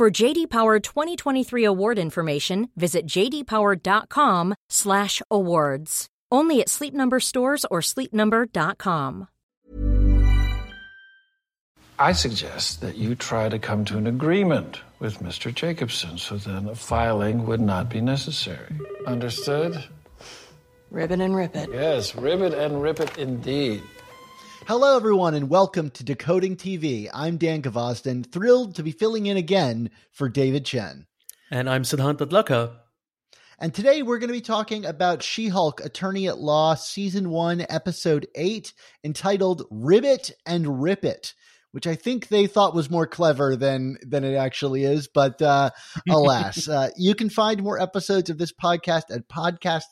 For JD Power 2023 award information, visit jdpower.com/awards. Only at Sleep Number stores or sleepnumber.com. I suggest that you try to come to an agreement with Mr. Jacobson so then a filing would not be necessary. Understood? Ribbit and rip it. Yes, ribbit and rip it indeed. Hello, everyone, and welcome to Decoding TV. I'm Dan Gvozden, thrilled to be filling in again for David Chen. And I'm Siddhant Adlakha. And today we're going to be talking about She Hulk Attorney at Law, Season 1, Episode 8, entitled Ribbit and Rip It. Which I think they thought was more clever than than it actually is, but uh, alas, uh, you can find more episodes of this podcast at podcast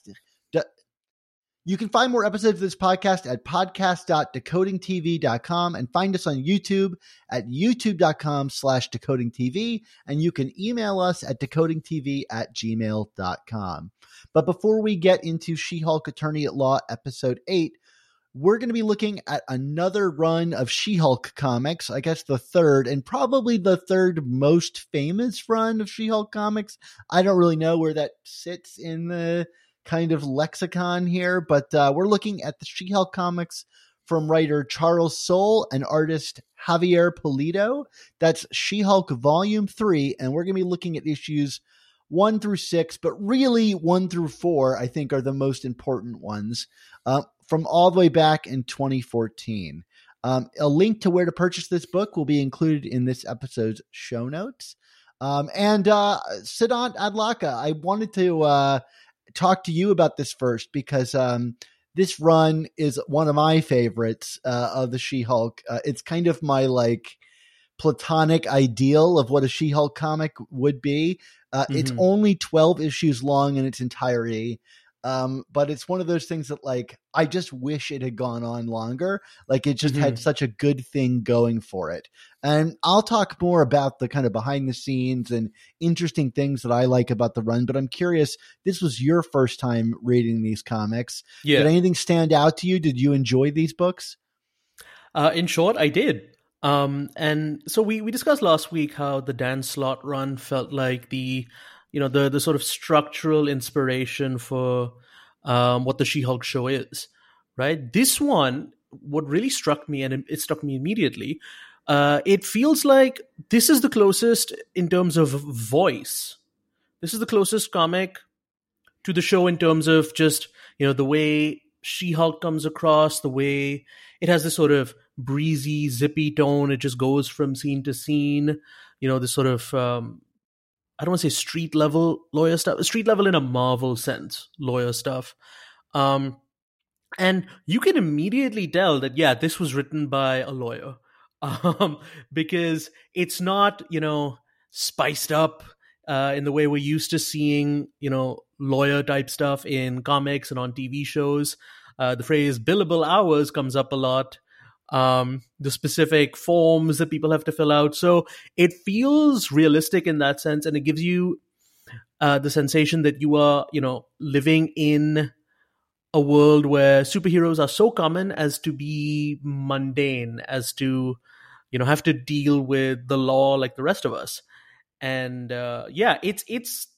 you can find more episodes of this podcast at podcast.decodingtv.com and find us on YouTube at youtube.com slash decodingtv. And you can email us at decodingtv at gmail.com. But before we get into She Hulk Attorney at Law episode 8, we're going to be looking at another run of She Hulk comics. I guess the third, and probably the third most famous run of She Hulk comics. I don't really know where that sits in the kind of lexicon here, but uh, we're looking at the She Hulk comics from writer Charles Soule and artist Javier Pulido. That's She Hulk Volume 3, and we're going to be looking at issues 1 through 6, but really 1 through 4, I think, are the most important ones uh, from all the way back in 2014. Um, a link to where to purchase this book will be included in this episode's show notes. Um, and uh, Siddhant Adlakha, I wanted to uh, talk to you about this first because um, this run is one of my favorites uh, of the She Hulk. Uh, it's kind of my like platonic ideal of what a She Hulk comic would be. Uh, mm-hmm. It's only 12 issues long in its entirety. Um, but it's one of those things that like I just wish it had gone on longer. Like it just mm-hmm. had such a good thing going for it. And I'll talk more about the kind of behind the scenes and interesting things that I like about the run. But I'm curious, this was your first time reading these comics. Yeah. Did anything stand out to you? Did you enjoy these books? Uh, in short, I did. Um, and so we, we discussed last week how the Dan Slott run felt like the you know the the sort of structural inspiration for um, what the She-Hulk show is, right? This one, what really struck me, and it struck me immediately, uh, it feels like this is the closest in terms of voice. This is the closest comic to the show in terms of just you know the way She-Hulk comes across, the way it has this sort of breezy, zippy tone. It just goes from scene to scene. You know, this sort of um, I don't want to say street level lawyer stuff, street level in a Marvel sense, lawyer stuff. Um, and you can immediately tell that, yeah, this was written by a lawyer. Um, because it's not, you know, spiced up uh, in the way we're used to seeing, you know, lawyer type stuff in comics and on TV shows. Uh, the phrase billable hours comes up a lot um, the specific forms that people have to fill out. So it feels realistic in that sense, and it gives you uh, the sensation that you are, you know, living in a world where superheroes are so common as to be mundane, as to, you know, have to deal with the law like the rest of us. And uh, yeah, it's it's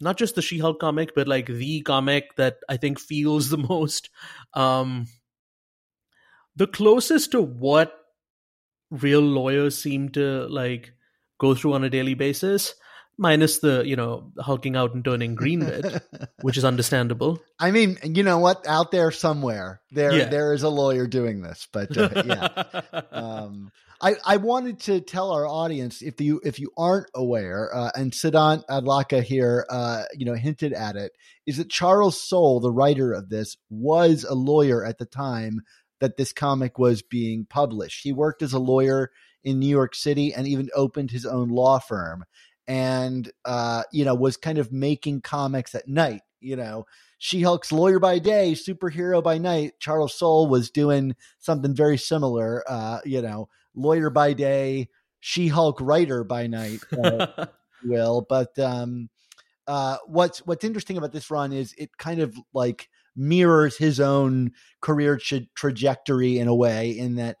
not just the She-Hulk comic, but like the comic that I think feels the most um, the closest to what real lawyers seem to like go through on a daily basis minus the you know hulking out and turning green bit which is understandable i mean you know what out there somewhere there yeah. there is a lawyer doing this but uh, yeah um, I, I wanted to tell our audience if you if you aren't aware, uh, and Siddhant Adlakha here, uh, you know, hinted at it, is that Charles Soule, the writer of this, was a lawyer at the time that this comic was being published. He worked as a lawyer in New York City and even opened his own law firm. And uh, you know was kind of making comics at night. You know, She Hulk's lawyer by day, superhero by night. Charles Soule was doing something very similar. Uh, you know, lawyer by day, She Hulk writer by night. Uh, will, but um, uh, what's what's interesting about this run is it kind of like mirrors his own career tra- trajectory in a way in that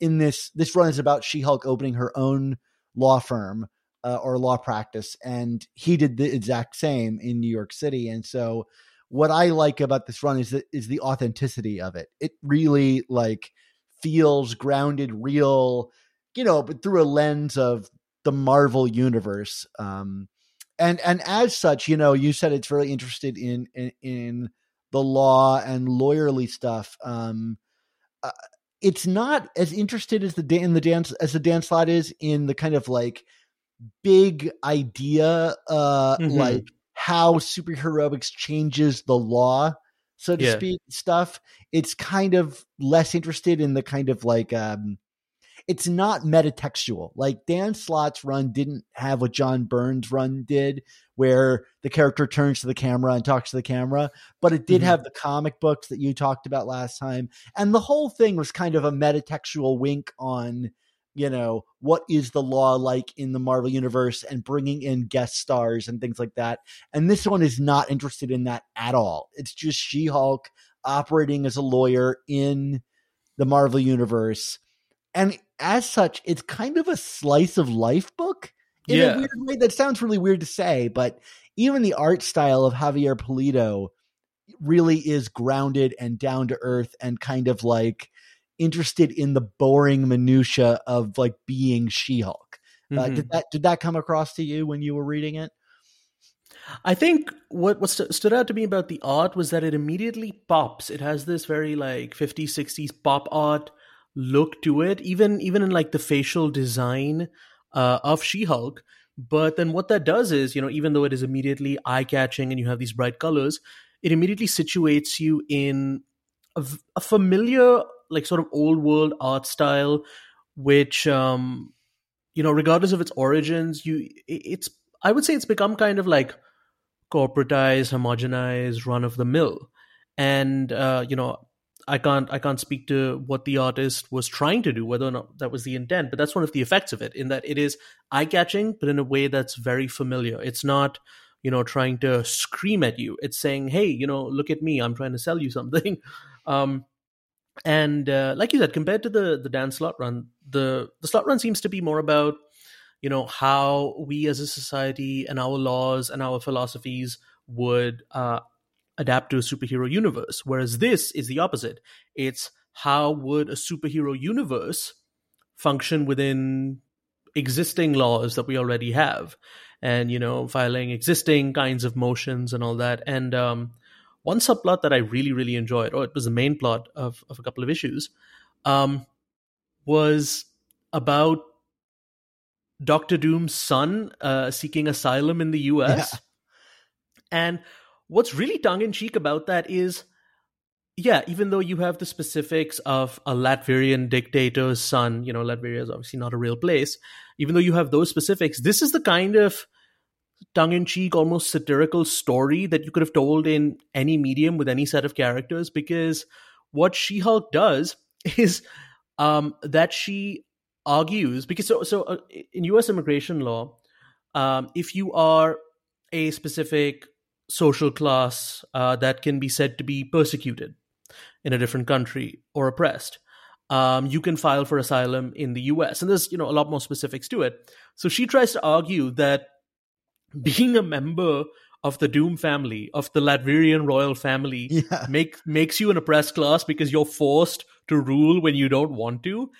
in this this run is about She-Hulk opening her own law firm uh, or law practice and he did the exact same in New York City and so what I like about this run is that is the authenticity of it. It really like feels grounded real you know but through a lens of the Marvel universe um and and as such you know you said it's really interested in in, in the law and lawyerly stuff um uh, it's not as interested as the in the dance as the dance Slott is in the kind of like big idea, uh, mm-hmm. like how superheroics changes the law, so to yeah. speak, stuff. It's kind of less interested in the kind of like um, it's not metatextual. Like Dan Slott's run didn't have what John Byrne's run did, where the character turns to the camera and talks to the camera, but it did mm-hmm. have the comic books that you talked about last time. And the whole thing was kind of a metatextual wink on, you know, what is the law like in the Marvel universe and bringing in guest stars and things like that. And this one is not interested in that at all. It's just She Hulk operating as a lawyer in the Marvel universe. And as such, it's kind of a slice of life book in yeah. a weird way. That sounds really weird to say, but even the art style of Javier Pulido really is grounded and down to earth and kind of like interested in the boring minutia of like being She-Hulk. Uh, mm-hmm. Uh, did that did that come across to you when you were reading it? I think what what st- stood out to me about the art was that it immediately pops. It has this very like 50s 60s pop art look to it, even even in like the facial design uh, of She-Hulk. But then what that does is, you know, even though it is immediately eye-catching and you have these bright colors, it immediately situates you in a, a familiar, like sort of old world art style, which, um, you know, regardless of its origins, you it's I would say it's become kind of like corporatized, homogenized, run of the mill, and uh, you know, I can't I can't speak to what the artist was trying to do, whether or not that was the intent, but that's one of the effects of it, in that it is eye catching, but in a way that's very familiar. It's not, you know, trying to scream at you. It's saying, "Hey, you know, look at me. I'm trying to sell you something." um, and uh, like you said, compared to the the Dan Slott run, the the Slott run seems to be more about, you know, how we as a society and our laws and our philosophies would uh, adapt to a superhero universe. Whereas this is the opposite. It's how would a superhero universe function within existing laws that we already have and you know filing existing kinds of motions and all that and um, one subplot that i really really enjoyed or it was the main plot of, of a couple of issues um, was about Doctor Doom's son uh, seeking asylum in the US. Yeah. And what's really tongue in cheek about that is yeah, even though you have the specifics of a Latverian dictator's son, you know, Latveria is obviously not a real place. Even though you have those specifics, this is the kind of tongue in cheek, almost satirical story that you could have told in any medium with any set of characters. Because what She Hulk does is um, that she argues, because so, so uh, in US immigration law, um, if you are a specific social class uh, that can be said to be persecuted in a different country or oppressed. Um, you can file for asylum in the U.S. and there's you know a lot more specifics to it. So she tries to argue that being a member of the Doom family, of the Latverian royal family, yeah. make makes you an oppressed class because you're forced to rule when you don't want to.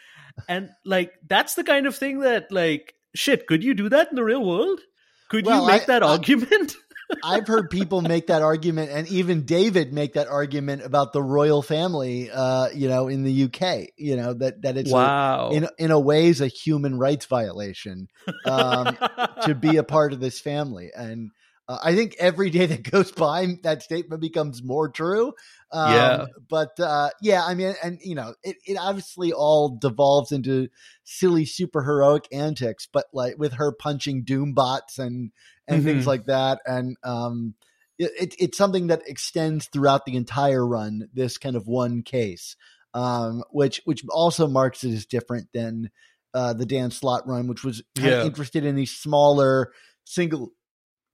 And like that's the kind of thing that like shit, could you do that in the real world? Could well, you make I, that I, argument? I've heard people make that argument, and even David make that argument about the royal family. Uh, you know, in the UK, you know that that it's wow. A, in in a way is a human rights violation um, to be a part of this family, and Uh, I think every day that goes by, that statement becomes more true. Um, Yeah. But uh, yeah, I mean, and you know, it, it obviously all devolves into silly super heroic antics, but like with her punching doom bots and and things Mhm. like that, and um, it, it, it's something that extends throughout the entire run. This kind of one case, um, which which also marks it as different than uh, the Dan Slott run, which was kind Yeah. of interested in these smaller single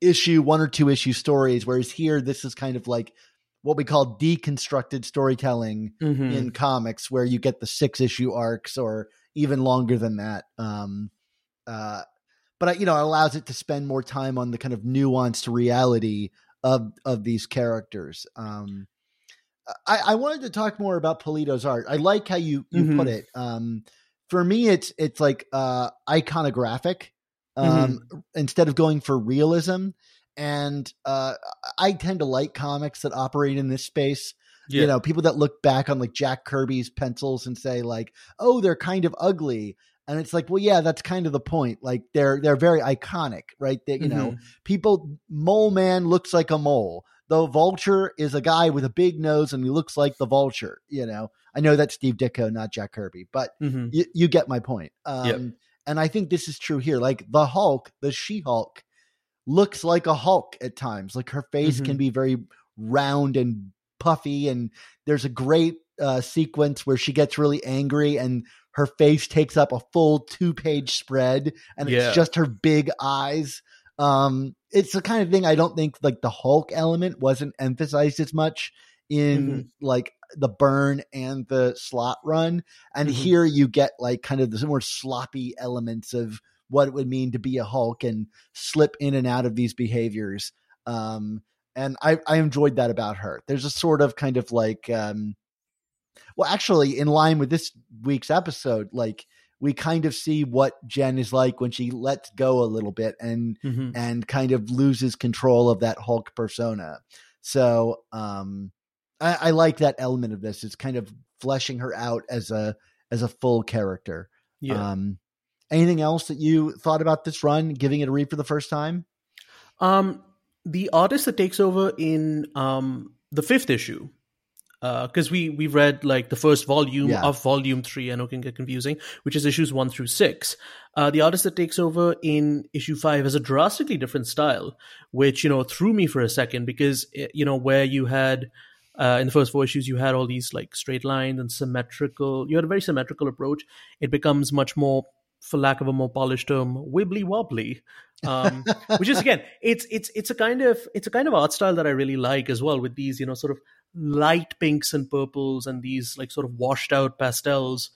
issue, one or two issue stories. Whereas here, this is kind of like what we call deconstructed storytelling Mhm. in comics, where you get the six issue arcs or even longer than that. Um, uh, but uh, you know, it allows it to spend more time on the kind of nuanced reality of of these characters. Um, I, I wanted to talk more about Pulido's art. I like how you you Mhm. put it. Um, for me, it's it's like uh, iconographic um, instead of going for realism. And uh, I tend to like comics that operate in this space. Yeah. You know, people that look back on like Jack Kirby's pencils and say like, "Oh, they're kind of ugly," and it's like, well, yeah, that's kind of the point. Like they're they're very iconic, right? That you know, Mhm. people mole man looks like a mole the vulture is a guy with a big nose and he looks like the vulture you know i know that's steve ditko not jack kirby but Mhm. you, you get my point um Yep. And i think this is true here like the hulk the she-hulk looks like a hulk at times like her face Mhm. can be very round and puffy and there's a great uh sequence where she gets really angry and her face takes up a full two page spread and Yeah. it's just her big eyes um it's the kind of thing i don't think like the hulk element wasn't emphasized as much in Mm-hmm. like the Byrne and the Slott run and Mhm. here you get like kind of the more sloppy elements of what it would mean to be a hulk and slip in and out of these behaviors um and i i enjoyed that about her there's a sort of kind of like um well actually in line with this week's episode like we kind of see what jen is like when she lets go a little bit and Mhm. and kind of loses control of that Hulk persona. So um I, I like that element of this. It's kind of fleshing her out as a as a full character. Yeah. Um anything else that you thought about this run, giving it a read for the first time? Um, the artist that takes over in um the fifth issue, because we we read like the first volume Yeah. of volume three. I know it can get confusing, which is issues one through six. Uh, the artist that takes over in issue five has a drastically different style, which you know threw me for a second because eh, you know where you had. Uh, in the first four issues, you had all these like straight lines and symmetrical. You had a very symmetrical approach. It becomes much more, for lack of a more polished term, wibbly wobbly um, which is again it's it's it's a kind of it's a kind of art style that i really like as well with these you know sort of light pinks and purples and these like sort of washed out pastels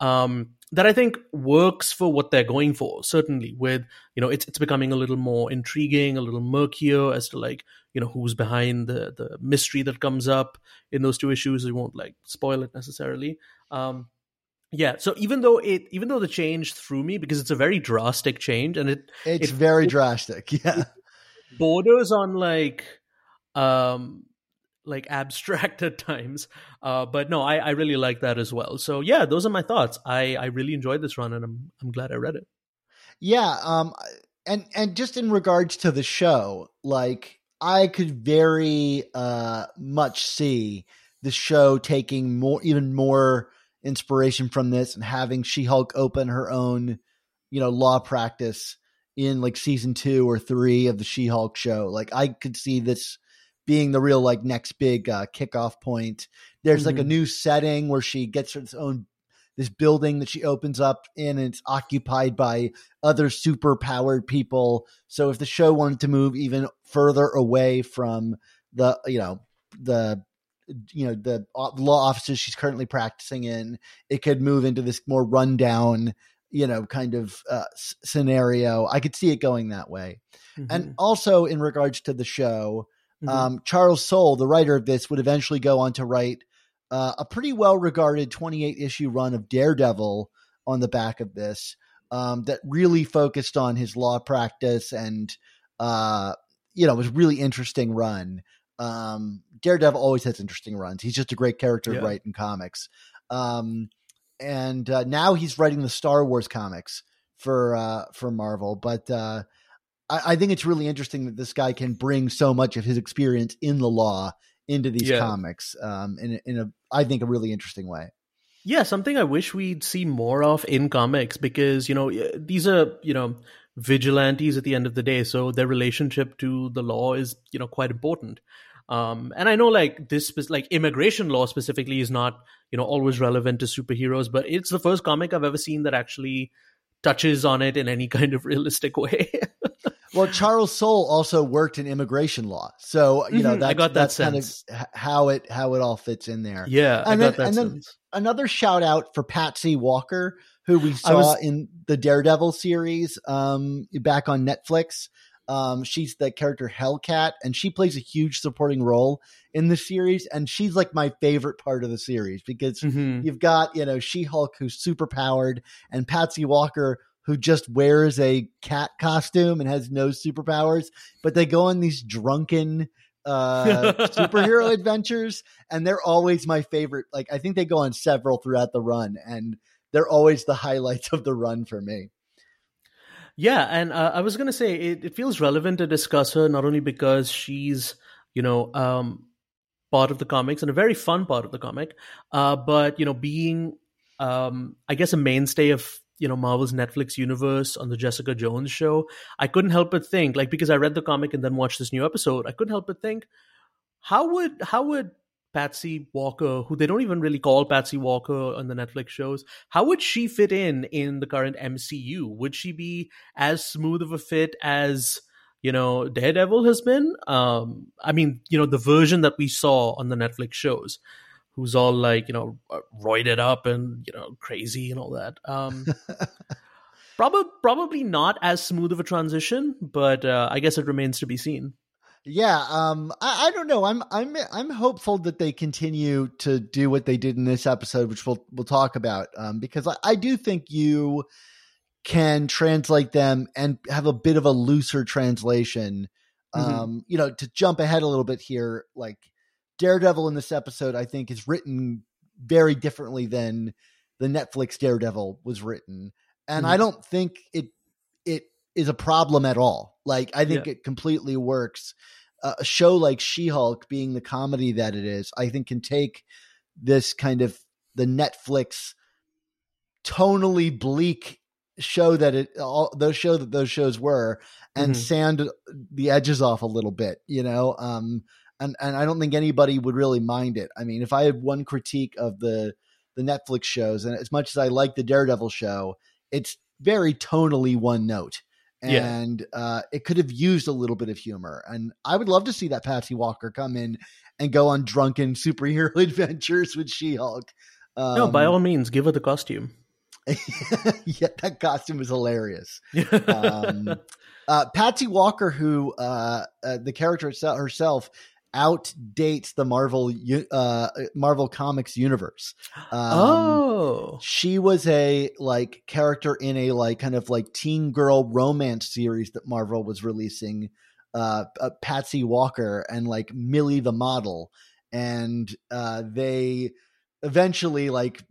um that i think works for what they're going for certainly with you know it's it's becoming a little more intriguing a little murkier as to like you know who's behind the the mystery that comes up in those two issues. We won't like spoil it necessarily. Um yeah so even though it even though the change threw me because it's a very drastic change and it It's It- very drastic. Yeah. borders on like um like abstract at times. Uh but no i i really like that as well. So yeah those are my thoughts. I i really enjoyed this run and i'm i'm glad i read it. Yeah, um and and just in regards to the show, like I could very uh much see the show taking more even more inspiration from this and having She-Hulk open her own, you know, law practice in like season 2 or 3 of the She-Hulk show. Like I could see this being the real like next big uh kickoff point. There's like a Mhm. new setting where she gets her own this building that she opens up in and it's occupied by other super powered people. So if the show wanted to move even further away from the, you know, the, you know, the law offices she's currently practicing in, it could move into this more rundown, you know, kind of uh, s- scenario. I could see it going that way. And also in regards to the show, Mhm. um, Charles Soule, the writer of this, would eventually go on to write uh, a pretty well regarded 28 issue run of Daredevil on the back of this um, that really focused on his law practice and, uh, you know, it was really interesting run. Um, Daredevil always has interesting runs. He's just a great character to write in comics. Um, and uh, now he's writing the Star Wars comics for uh, for Marvel. But uh, I, I, think it's really interesting that this guy can bring so much of his experience in the law into these yeah. comics um, in, in a, I think, a really interesting way. Yeah, something I wish we'd see more of in comics because, you know, these are, you know, vigilantes at the end of the day. So their relationship to the law is, you know, quite important. Um, and I know like this, like immigration law specifically is not, you know, always relevant to superheroes, but it's the first comic I've ever seen that actually touches on it in any kind of realistic way. Well, Charles Soule also worked in immigration law, so you know mm-hmm. that's, I got that that's sense. kind of how it how it all fits in there. Yeah, and I then, and then another shout out for Patsy Walker, who we saw was, in the Daredevil series um, back on Netflix. Um, she's the character Hellcat, and she plays a huge supporting role in the series. And she's like my favorite part of the series because mm-hmm. you've got, you know, She Hulk who's super powered, and Patsy Walker who just wears a cat costume and has no superpowers, but they go on these drunken uh superhero adventures and they're always my favorite. Like i think they go on several throughout the run and they're always the highlights of the run for me. Yeah, and uh, I was going to say it, it, feels relevant to discuss her not only because she's, you know, um, part of the comics and a very fun part of the comic, uh, but you know, being, um, I guess, a mainstay of you know Marvel's Netflix universe on the Jessica Jones show. I couldn't help but think, like, because I read the comic and then watched this new episode, I couldn't help but think, how would how would Patsy Walker, who they don't even really call Patsy Walker on the Netflix shows, how would she fit in in the current MCU? Would she be as smooth of a fit as you know Daredevil has been? Um, I mean, you know, the version that we saw on the Netflix shows, who's all like you know roided up and you know crazy and all that. Um, probably probably not as smooth of a transition, but uh, I guess it remains to be seen. Yeah, um, I, I, don't know. I'm I'm I'm hopeful that they continue to do what they did in this episode, which we'll we'll talk about, um, because I, I do think you can translate them and have a bit of a looser translation. Mm-hmm. Um, you know, to jump ahead a little bit here, like Daredevil in this episode, I think is written very differently than the Netflix Daredevil was written, and mm-hmm. I don't think it it is a problem at all. Like I think yeah. it completely works a show like She-Hulk being the comedy that it is, I think can take this kind of the Netflix tonally bleak show that it all those show that those shows were and mm-hmm. sand the edges off a little bit, you know. Um and and I don't think anybody would really mind it. I mean, if I had one critique of the the Netflix shows and as much as I like the Daredevil show, it's very tonally one note and yeah. uh, it could have used a little bit of humor. And I would love to see that Patsy Walker come in and go on drunken superhero adventures with She Hulk. Um, no, by all means, give her the costume. yeah, that costume was hilarious. um, uh, Patsy Walker, who uh, uh the character herself outdates the Marvel uh, Marvel Comics universe. Um, oh, she was a like character in a like kind of like teen girl romance series that Marvel was releasing. Uh, uh, Patsy Walker and like Millie the model, and uh, they eventually like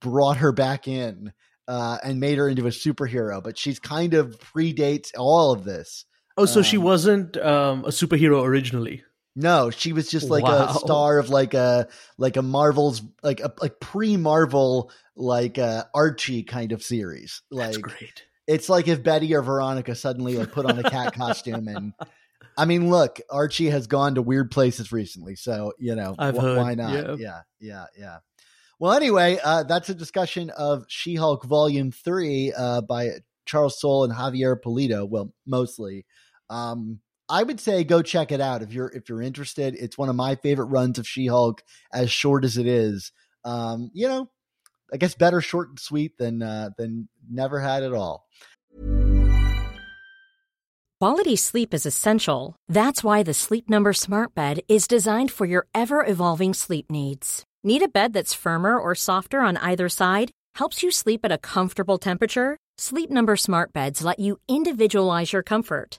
brought her back in uh, and made her into a superhero. But she's kind of predates all of this. Oh, so um, she wasn't um, a superhero originally. No, she was just like wow. a star of like a like a Marvel's like a like pre Marvel like uh Archie kind of series. Like That's great. It's like if Betty or Veronica suddenly like put on a cat costume and I mean, look, Archie has gone to weird places recently, so you know wh- why not? Yeah. yeah, yeah, yeah. Well, anyway, uh, that's a discussion of She-Hulk Volume Three uh, by Charles Soule and Javier Pulido. Well, mostly. Um, I would say go check it out if you're if you're interested. It's one of my favorite runs of She-Hulk, as short as it is. Um, you know, I guess better short and sweet than uh, than never had it all. Quality sleep is essential. That's why the Sleep Number Smart Bed is designed for your ever evolving sleep needs. Need a bed that's firmer or softer on either side? Helps you sleep at a comfortable temperature? Sleep Number Smart Beds let you individualize your comfort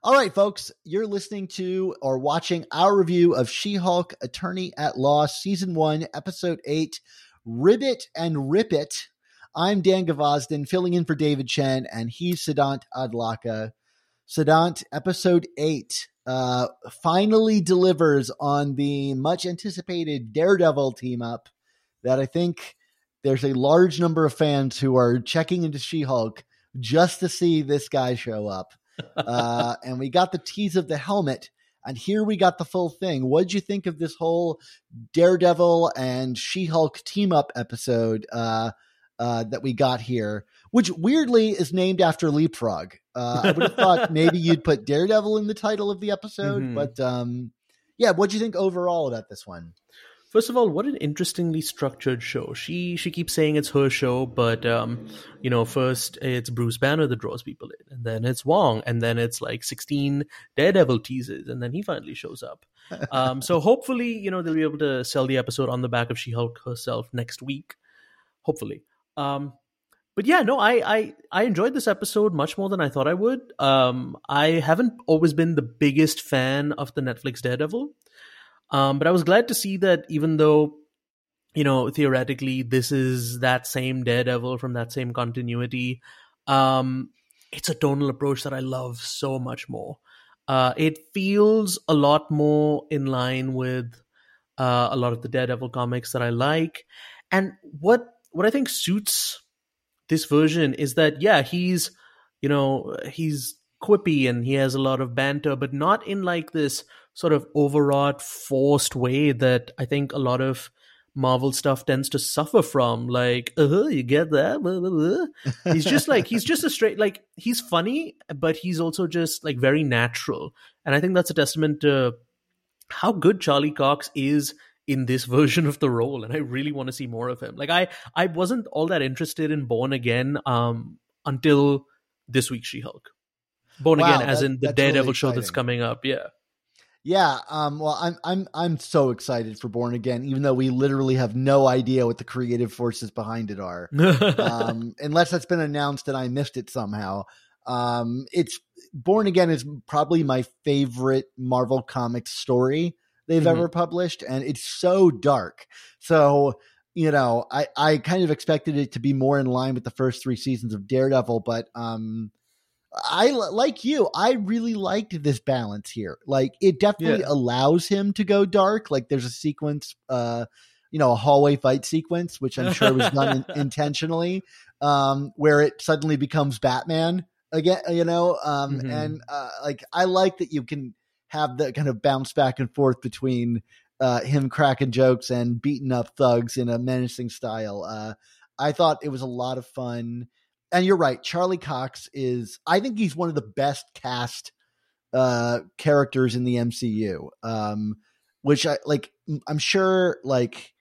All right, folks, you're listening to or watching our review of She Hulk Attorney at Law, Season 1, Episode 8 Ribbit and Rip It. I'm Dan Gvozden, filling in for David Chen, and he's Siddhant Adlakha. Siddhant, Episode 8 uh, finally delivers on the much anticipated Daredevil team up that I think there's a large number of fans who are checking into She Hulk just to see this guy show up. Uh, and we got the tease of the helmet, and here we got the full thing. What did you think of this whole Daredevil and She Hulk team up episode uh, uh, that we got here? Which weirdly is named after Leapfrog. Uh, I would have thought maybe you'd put Daredevil in the title of the episode, Mhm. but um, yeah, what do you think overall about this one? First of all, what an interestingly structured show. She she keeps saying it's her show, but um, you know, first it's Bruce Banner that draws people in, and then it's Wong, and then it's like sixteen Daredevil teases, and then he finally shows up. Um, so hopefully, you know, they'll be able to sell the episode on the back of She Hulk herself next week. Hopefully. Um, but yeah, no, I, I I enjoyed this episode much more than I thought I would. Um, I haven't always been the biggest fan of the Netflix Daredevil. Um, but I was glad to see that even though, you know, theoretically this is that same Daredevil from that same continuity, um, it's a tonal approach that I love so much more. Uh, it feels a lot more in line with uh, a lot of the Daredevil comics that I like, and what what I think suits this version is that yeah, he's you know he's quippy and he has a lot of banter, but not in like this sort of overwrought, forced way that I think a lot of Marvel stuff tends to suffer from. Like, uh, you get that? Blah, blah, blah. He's just like he's just a straight like he's funny, but he's also just like very natural, and I think that's a testament to how good Charlie Cox is in this version of the role and i really want to see more of him like i i wasn't all that interested in born again um until this week's she-hulk born Wow, again as in the that's really daredevil show that's coming up yeah Yeah, um, well, I'm I'm I'm so excited for Born Again, even though we literally have no idea what the creative forces behind it are. um, unless that's been announced and I missed it somehow. Um, it's Born Again is probably my favorite Marvel Comics story they've Mhm. ever published, and it's so dark. So you know, I I kind of expected it to be more in line with the first three seasons of Daredevil, but um. I like you. I really liked this balance here. Like it definitely Yeah. allows him to go dark. Like there's a sequence, uh, you know, a hallway fight sequence, which I'm sure was done in, intentionally, um, where it suddenly becomes Batman again. You know, um, Mhm. and uh, like I like that you can have the kind of bounce back and forth between uh, him cracking jokes and beating up thugs in a menacing style. Uh, I thought it was a lot of fun. And you're right, Charlie Cox is. I think he's one of the best cast uh, characters in the MCU. Um, which I like. I'm sure like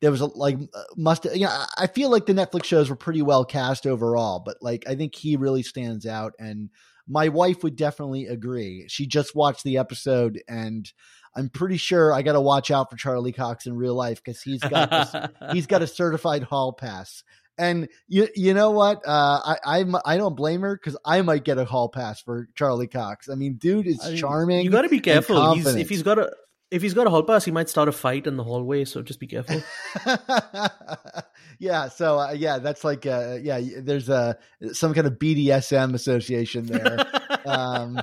there was a like uh, must you know I- feel like the Netflix shows were pretty well cast overall, but like I think he really stands out and my wife would definitely agree. She just watched the episode and I'm pretty sure I got to watch out for Charlie Cox in real life cuz he's got this, he's got a certified hall pass. And you you know what? Uh, I I'm, I don't blame her because I might get a hall pass for Charlie Cox. I mean, dude is I mean, charming. you got to be careful he's, if he's got a if he's got a hall pass he might start a fight in the hallway so just be careful yeah so uh, yeah that's like uh yeah there's a some kind of bdsm association there um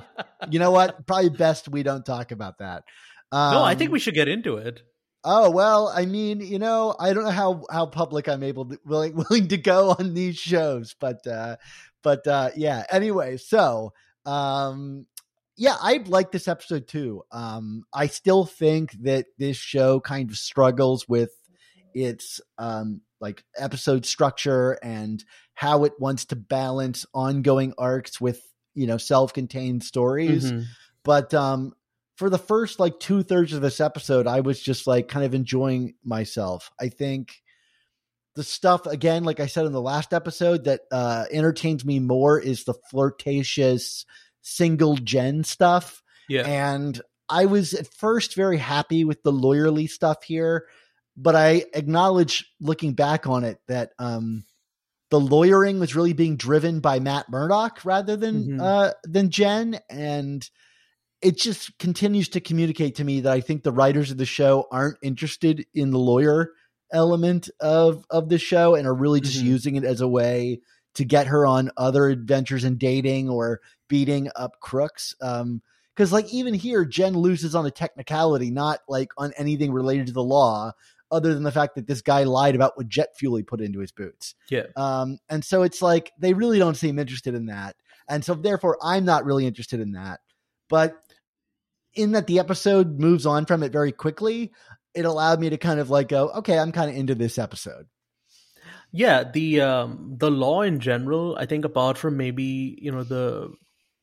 you know what probably best we don't talk about that um, no i think we should get into it oh well i mean you know i don't know how how public i'm able to willing willing to go on these shows but uh but uh yeah anyway so um yeah, I like this episode too. Um, I still think that this show kind of struggles with its um, like episode structure and how it wants to balance ongoing arcs with you know self-contained stories. Mhm. But um, for the first like two thirds of this episode, I was just like kind of enjoying myself. I think the stuff again, like I said in the last episode, that uh, entertains me more is the flirtatious single Jen stuff. Yeah. And I was at first very happy with the lawyerly stuff here, but I acknowledge looking back on it that um, the lawyering was really being driven by Matt Murdock rather than Mhm. uh, than Jen, and it just continues to communicate to me that I think the writers of the show aren't interested in the lawyer element of of the show and are really just Mhm. using it as a way to get her on other adventures in dating or beating up crooks. Um, because like even here, Jen loses on a technicality, not like on anything related to the law, other than the fact that this guy lied about what jet fuel he put into his boots. Yeah. Um, and so it's like they really don't seem interested in that. And so therefore I'm not really interested in that. But in that the episode moves on from it very quickly, it allowed me to kind of like go, okay, I'm kind of into this episode. Yeah, the um the law in general, I think apart from maybe, you know, the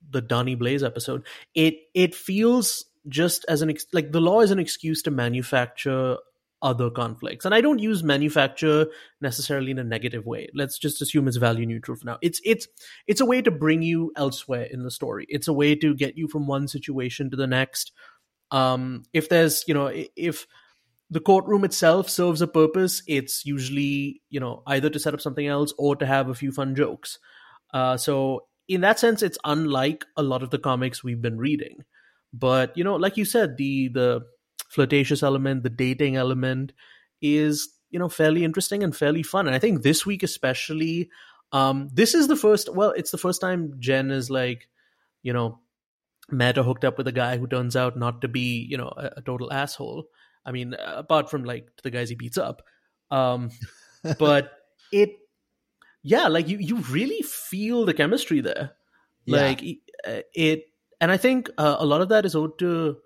the Donny Blaze episode, it it feels just as an ex- like the law is an excuse to manufacture other conflicts. And I don't use manufacture necessarily in a negative way. Let's just assume it's value neutral for now. It's it's it's a way to bring you elsewhere in the story. It's a way to get you from one situation to the next. Um if there's, you know, if the courtroom itself serves a purpose it's usually you know either to set up something else or to have a few fun jokes uh, so in that sense it's unlike a lot of the comics we've been reading but you know like you said the the flirtatious element the dating element is you know fairly interesting and fairly fun. And i think this week especially um this is the first well it's the first time jen is like you know met or hooked up with a guy who turns out not to be you know a, a total asshole. I mean, apart from like the guys he beats up, um, but it, yeah, like you you really feel the chemistry there, Yeah. like uh, it, and I think uh, a lot of that is owed to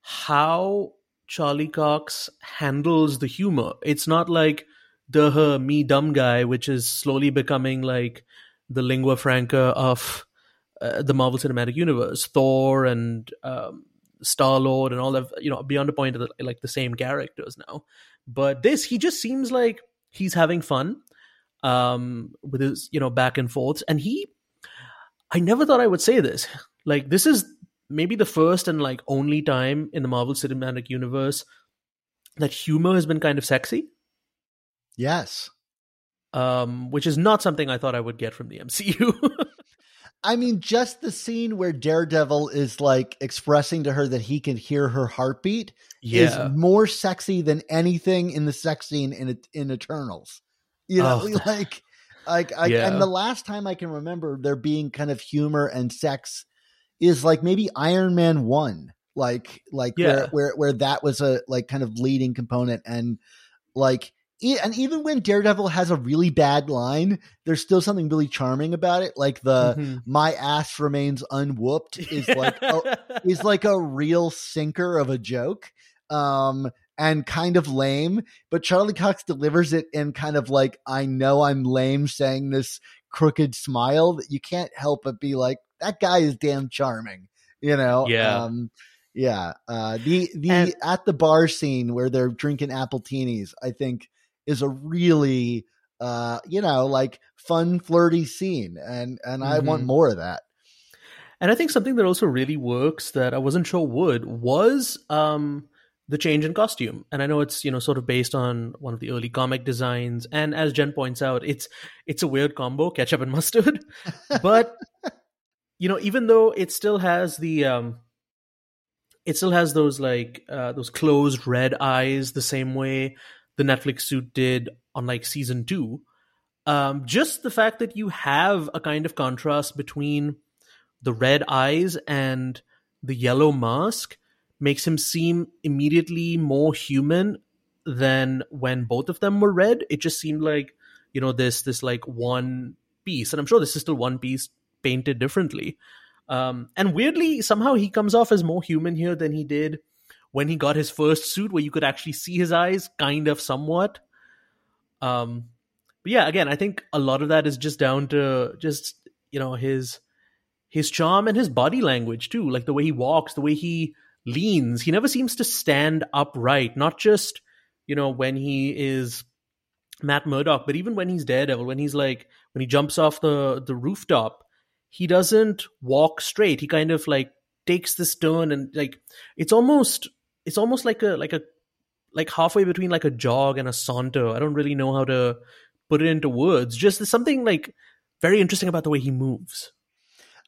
how Charlie Cox handles the humor. It's not like the her me dumb guy, which is slowly becoming like the lingua franca of uh, the Marvel Cinematic Universe, Thor and um, Star Lord and all that. You know, beyond the point of the, like the same characters now. But this, he just seems like he's having fun um, with his you know back and forths, and he. I never thought I would say this. Like this is maybe the first and like only time in the Marvel Cinematic Universe that humor has been kind of sexy Yes. um, which is not something I thought I would get from the MCU. I mean, just the scene where Daredevil is like expressing to her that he can hear her heartbeat yeah, is more sexy than anything in the sex scene in in Eternals. You know, Oh. like, like, I, Yeah. and the last time I can remember there being kind of humor and sex is like maybe Iron Man one, like, like Yeah. where where where that was a like kind of leading component, and like. e- And even when Daredevil has a really bad line, there's still something really charming about it. Like the Mhm. "my ass remains unwhooped" is like a, is like a real sinker of a joke um and kind of lame but charlie cox delivers it in kind of like i know i'm lame saying this crooked smile that you can't help but be like that guy is damn charming you know Yeah. um yeah uh the the And- at the bar scene where they're drinking appletinis i think is a really uh you know like fun flirty scene and and i want Mhm. more of that And I think something that also really works that I wasn't sure would was um, the change in costume. And I know it's you know sort of based on one of the early comic designs. And as Jen points out, it's it's a weird combo, ketchup and mustard. but you know, even though it still has the um, it still has those like uh, those closed red eyes the same way the Netflix suit did on like season two. Um, just the fact that you have a kind of contrast between the red eyes and the yellow mask makes him seem immediately more human than when both of them were red. It just seemed like, you know, this this like one piece. And I'm sure this is still one piece painted differently. Um, and weirdly, somehow he comes off as more human here than he did when he got his first suit, where you could actually see his eyes, kind of somewhat. Um, but yeah, again, I think a lot of that is just down to just you know his his charm and his body language too, like the way he walks, the way he leans. He never seems to stand upright, not just you know when he is Matt Murdock, but even when he's Daredevil, when he's like when he jumps off the the rooftop, he doesn't walk straight. He kind of like takes this turn and like it's almost it's almost like a like a like halfway between like a jog and a saunter. I don't really know how to put it into words. Just something like very interesting about the way he moves.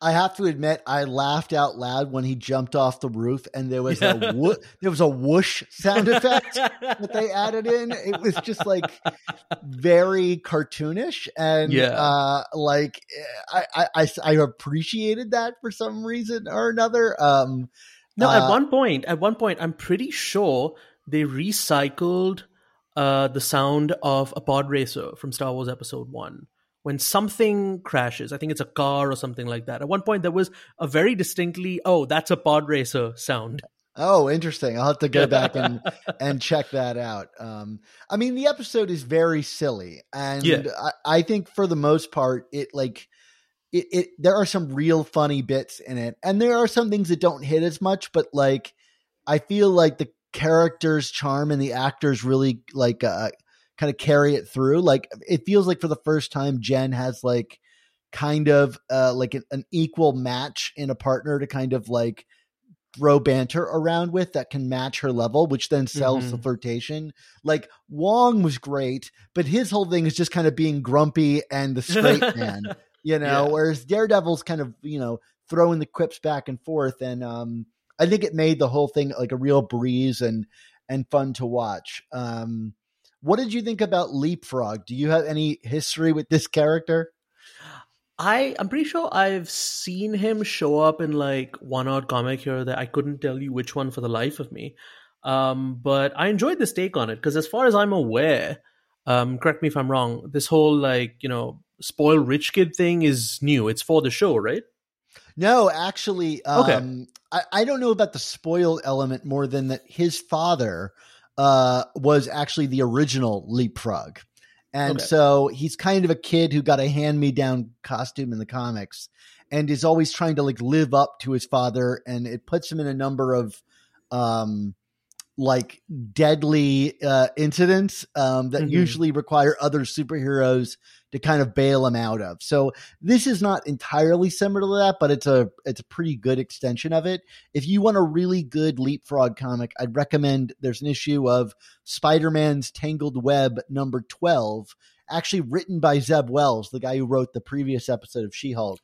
I have to admit, I laughed out loud when he jumped off the roof, and there was a wo- there was a whoosh sound effect that they added in. It was just like very cartoonish, and Yeah. uh, like I, I I I appreciated that for some reason or another. Um, No, Uh, at one point, at one point, I'm pretty sure they recycled uh, the sound of a pod racer from Star Wars Episode One. When something crashes, I think it's a car or something like that. At one point, there was a very distinctly, oh, that's a pod racer sound. Oh, interesting. I'll have to go back and and check that out. Um, I mean, the episode is very silly, and Yeah. I, I think for the most part, it like it, it. There are some real funny bits in it, and there are some things that don't hit as much. But like, I feel like the character's charm and the actors really like uh, kind of carry it through. Like, it feels like for the first time, Jen has like kind of uh, like an, an equal match in a partner to kind of like throw banter around with that can match her level, which then sells the Mhm. flirtation. Like Wong was great, but his whole thing is just kind of being grumpy and the straight man, you know, Yeah. whereas Daredevil's kind of, you know, throwing the quips back and forth. And um I think it made the whole thing like a real breeze and and fun to watch. Um what did you think about Leapfrog? Do you have any history with this character? I I'm pretty sure I've seen him show up in like one odd comic here that I couldn't tell you which one for the life of me. Um, but I enjoyed this take on it because, as far as I'm aware, um, correct me if I'm wrong. This whole like you know spoiled rich kid thing is new. It's for the show, right? No, actually, um, Okay. I, I don't know about the spoiled element more than that his father uh, was actually the original leapfrog. And Okay. so he's kind of a kid who got a hand me down costume in the comics and is always trying to like live up to his father. And it puts him in a number of um, like deadly uh, incidents um, that Mhm. usually require other superheroes to kind of bail him out of. So this is not entirely similar to that, but it's a it's a pretty good extension of it. If you want a really good leapfrog comic, I'd recommend there's an issue of Spider-Man's Tangled Web number 12, actually written by Zeb Wells, the guy who wrote the previous episode of She-Hulk.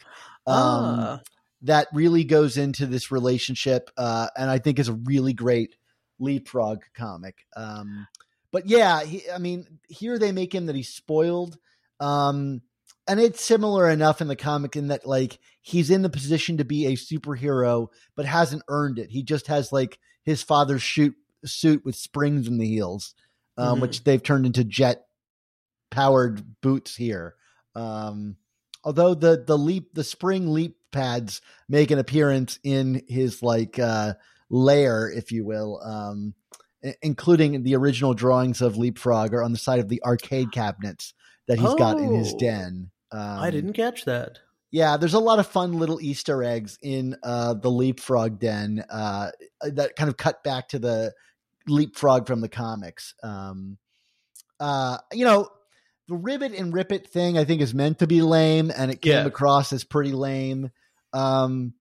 Um, ah, that really goes into this relationship, uh, and I think is a really great leapfrog comic. Um, but yeah, he, I mean, here they make him that he's spoiled, um, and it's similar enough in the comic in that like he's in the position to be a superhero, but hasn't earned it. He just has like his father's shoot suit with springs in the heels, um, Mhm. which they've turned into jet powered boots here. Um, although the the leap the spring leap pads make an appearance in his like uh lair if you will um including the original drawings of leapfrog are on the side of the arcade cabinets that he's got in his Oh. den um, I didn't catch that. yeah, there's a lot of fun little Easter eggs in uh, the Leapfrog Den uh, that kind of cut back to the Leapfrog from the comics. Um, uh, you know, the Ribbit and Rip It thing I think is meant to be lame, and it came Yeah. across as pretty lame. Um,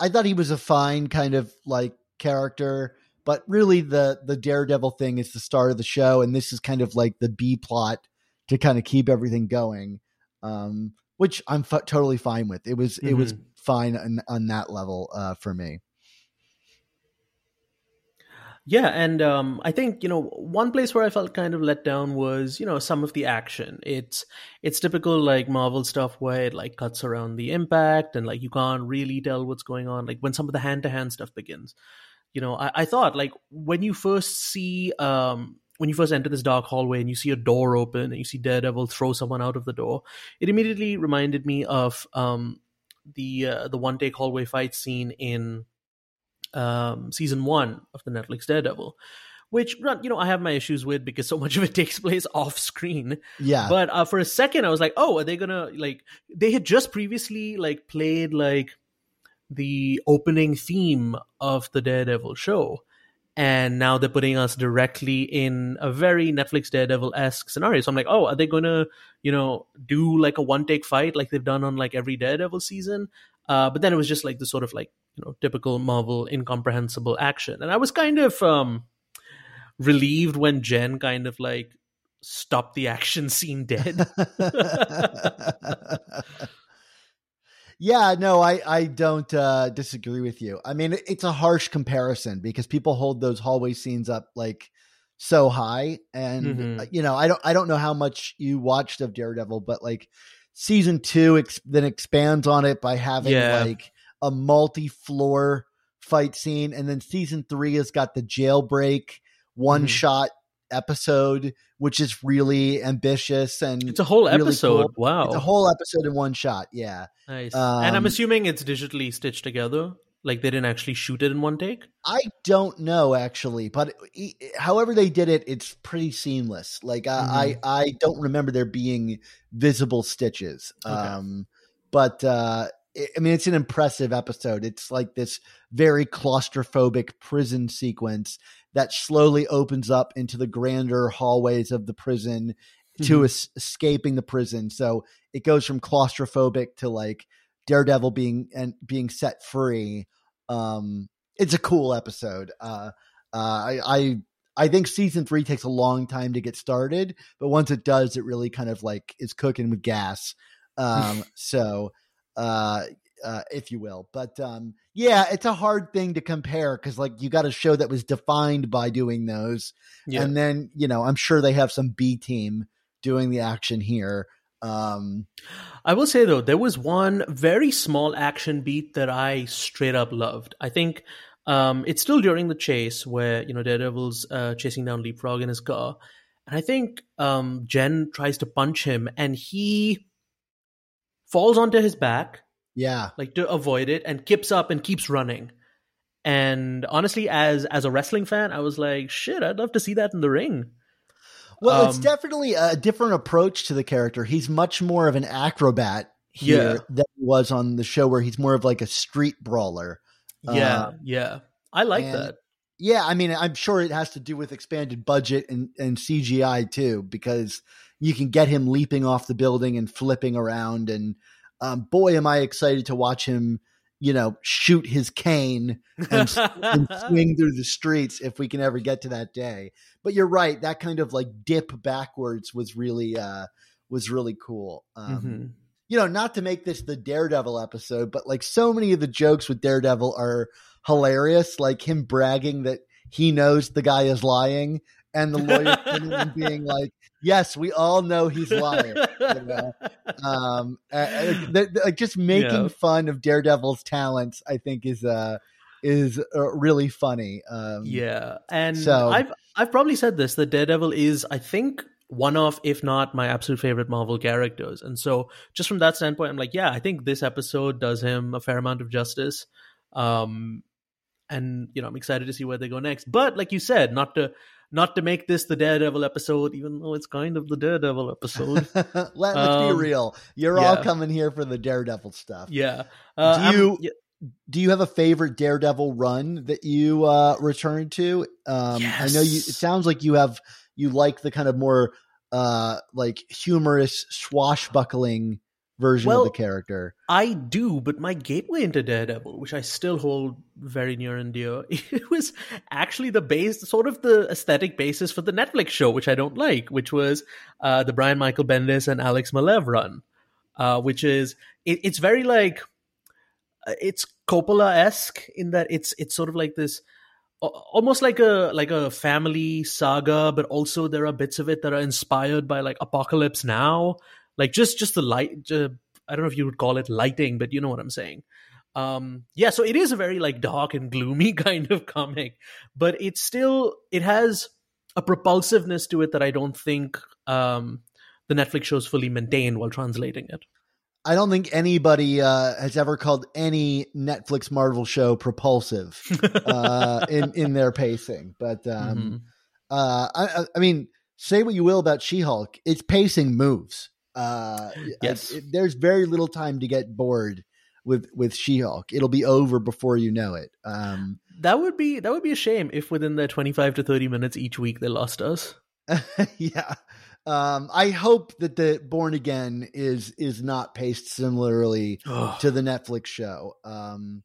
I thought he was a fine kind of like character, but really the the Daredevil thing is the start of the show, and this is kind of like the B plot to kind of keep everything going. Um, which I'm f- totally fine with. It was it was Mhm. fine on, on that level uh, for me. Yeah, and um, I think you know one place where I felt kind of let down was you know some of the action. It's it's typical like Marvel stuff where it like cuts around the impact and like you can't really tell what's going on. Like when some of the hand to hand stuff begins, you know, I, I thought like when you first see um when you first enter this dark hallway and you see a door open and you see Daredevil throw someone out of the door, it immediately reminded me of um the uh, the one take hallway fight scene in um, season one of the Netflix Daredevil, which you know I have my issues with because so much of it takes place off screen. Yeah. But uh, for a second, I was like, oh, are they gonna like? They had just previously like played like the opening theme of the Daredevil show. And now they're putting us directly in a very Netflix Daredevil esque scenario. So I'm like, oh, are they going to, you know, do like a one take fight like they've done on like every Daredevil season? Uh, but then it was just like the sort of like, you know, typical Marvel incomprehensible action. And I was kind of um, relieved when Jen kind of like stopped the action scene dead. Yeah, no, I I don't uh, disagree with you. I mean, it's a harsh comparison because people hold those hallway scenes up like so high, and mm-hmm. you know, I don't I don't know how much you watched of Daredevil, but like season two ex- then expands on it by having yeah. like a multi-floor fight scene, and then season three has got the jailbreak one mm-hmm. shot episode, which is really ambitious and it's a whole really episode. Cool. Wow, it's a whole episode in one shot. Yeah, nice. Um, and I'm assuming it's digitally stitched together. Like they didn't actually shoot it in one take. I don't know actually, but however they did it, it's pretty seamless. Like mm-hmm. I, I don't remember there being visible stitches. Okay. Um, but uh, I mean, it's an impressive episode. It's like this very claustrophobic prison sequence that slowly opens up into the grander hallways of the prison mm-hmm. to es- escaping the prison. So it goes from claustrophobic to like Daredevil being and being set free. Um, it's a cool episode. Uh, uh, I, I I think season three takes a long time to get started, but once it does, it really kind of like is cooking with gas. Um, so uh, uh, if you will. But um, yeah, it's a hard thing to compare because like you got a show that was defined by doing those, yeah. and then you know I'm sure they have some B team doing the action here. Um, I will say though, there was one very small action beat that I straight up loved. I think um, it's still during the chase where you know Daredevil's uh, chasing down Leapfrog in his car, and I think um, Jen tries to punch him, and he falls onto his back yeah. Like to avoid it and kips up and keeps running. And honestly, as as a wrestling fan, I was like, shit, I'd love to see that in the ring. Well, um, it's definitely a different approach to the character. He's much more of an acrobat here yeah. than he was on the show where he's more of like a street brawler. Yeah, yeah. I like that. Yeah, I mean, I'm sure it has to do with expanded budget and, and CGI too, because you can get him leaping off the building and flipping around and um, boy, am I excited to watch him, you know, shoot his cane and, and, swing through the streets if we can ever get to that day. But you're right, that kind of like dip backwards was really uh, was really cool. Um, mm-hmm. You know, not to make this the Daredevil episode, but like so many of the jokes with Daredevil are hilarious, like him bragging that he knows the guy is lying and the lawyer being like, yes, we all know he's lying. You know? um, uh, like just making yeah. fun of Daredevil's talents, I think is uh is uh, really funny. Um, yeah, and so I've I've probably said this that Daredevil is I think one of if not my absolute favorite Marvel characters, and so just from that standpoint, I'm like, yeah, I think this episode does him a fair amount of justice. Um, and you know, I'm excited to see where they go next. But like you said, not to not to make this the Daredevil episode, even though it's kind of the Daredevil episode. Let, us um, be real. You're yeah. all coming here for the Daredevil stuff. Yeah. Uh, do you yeah. do you have a favorite Daredevil run that you uh, return to? Um, yes. I know you. It sounds like you have you like the kind of more uh, like humorous swashbuckling version well, of the character. I do, but my gateway into Daredevil, which I still hold very near and dear, it was actually the base, sort of the aesthetic basis for the Netflix show, which I don't like, which was uh, the Brian Michael Bendis and Alex Maleev run, uh, which is it, it's very like uh, it's Coppola esque in that it's it's sort of like this almost like a like a family saga but also there are bits of it that are inspired by like apocalypse now like just just the light uh, i don't know if you would call it lighting but you know what i'm saying um yeah so it is a very like dark and gloomy kind of comic but it's still it has a propulsiveness to it that i don't think um the netflix shows fully maintained while translating it I don't think anybody uh, has ever called any Netflix Marvel show propulsive uh, in in their pacing. But um, Mm-hmm. uh, I, I mean, say what you will about She Hulk, its pacing moves. Uh, Yes. it- there's very little time to get bored with with She Hulk. It'll be over before you know it. Um, That would be that would be a shame if within the twenty five to thirty minutes each week they lost us. yeah. Um, I hope that the Born Again is is not paced similarly to the Netflix show. Um,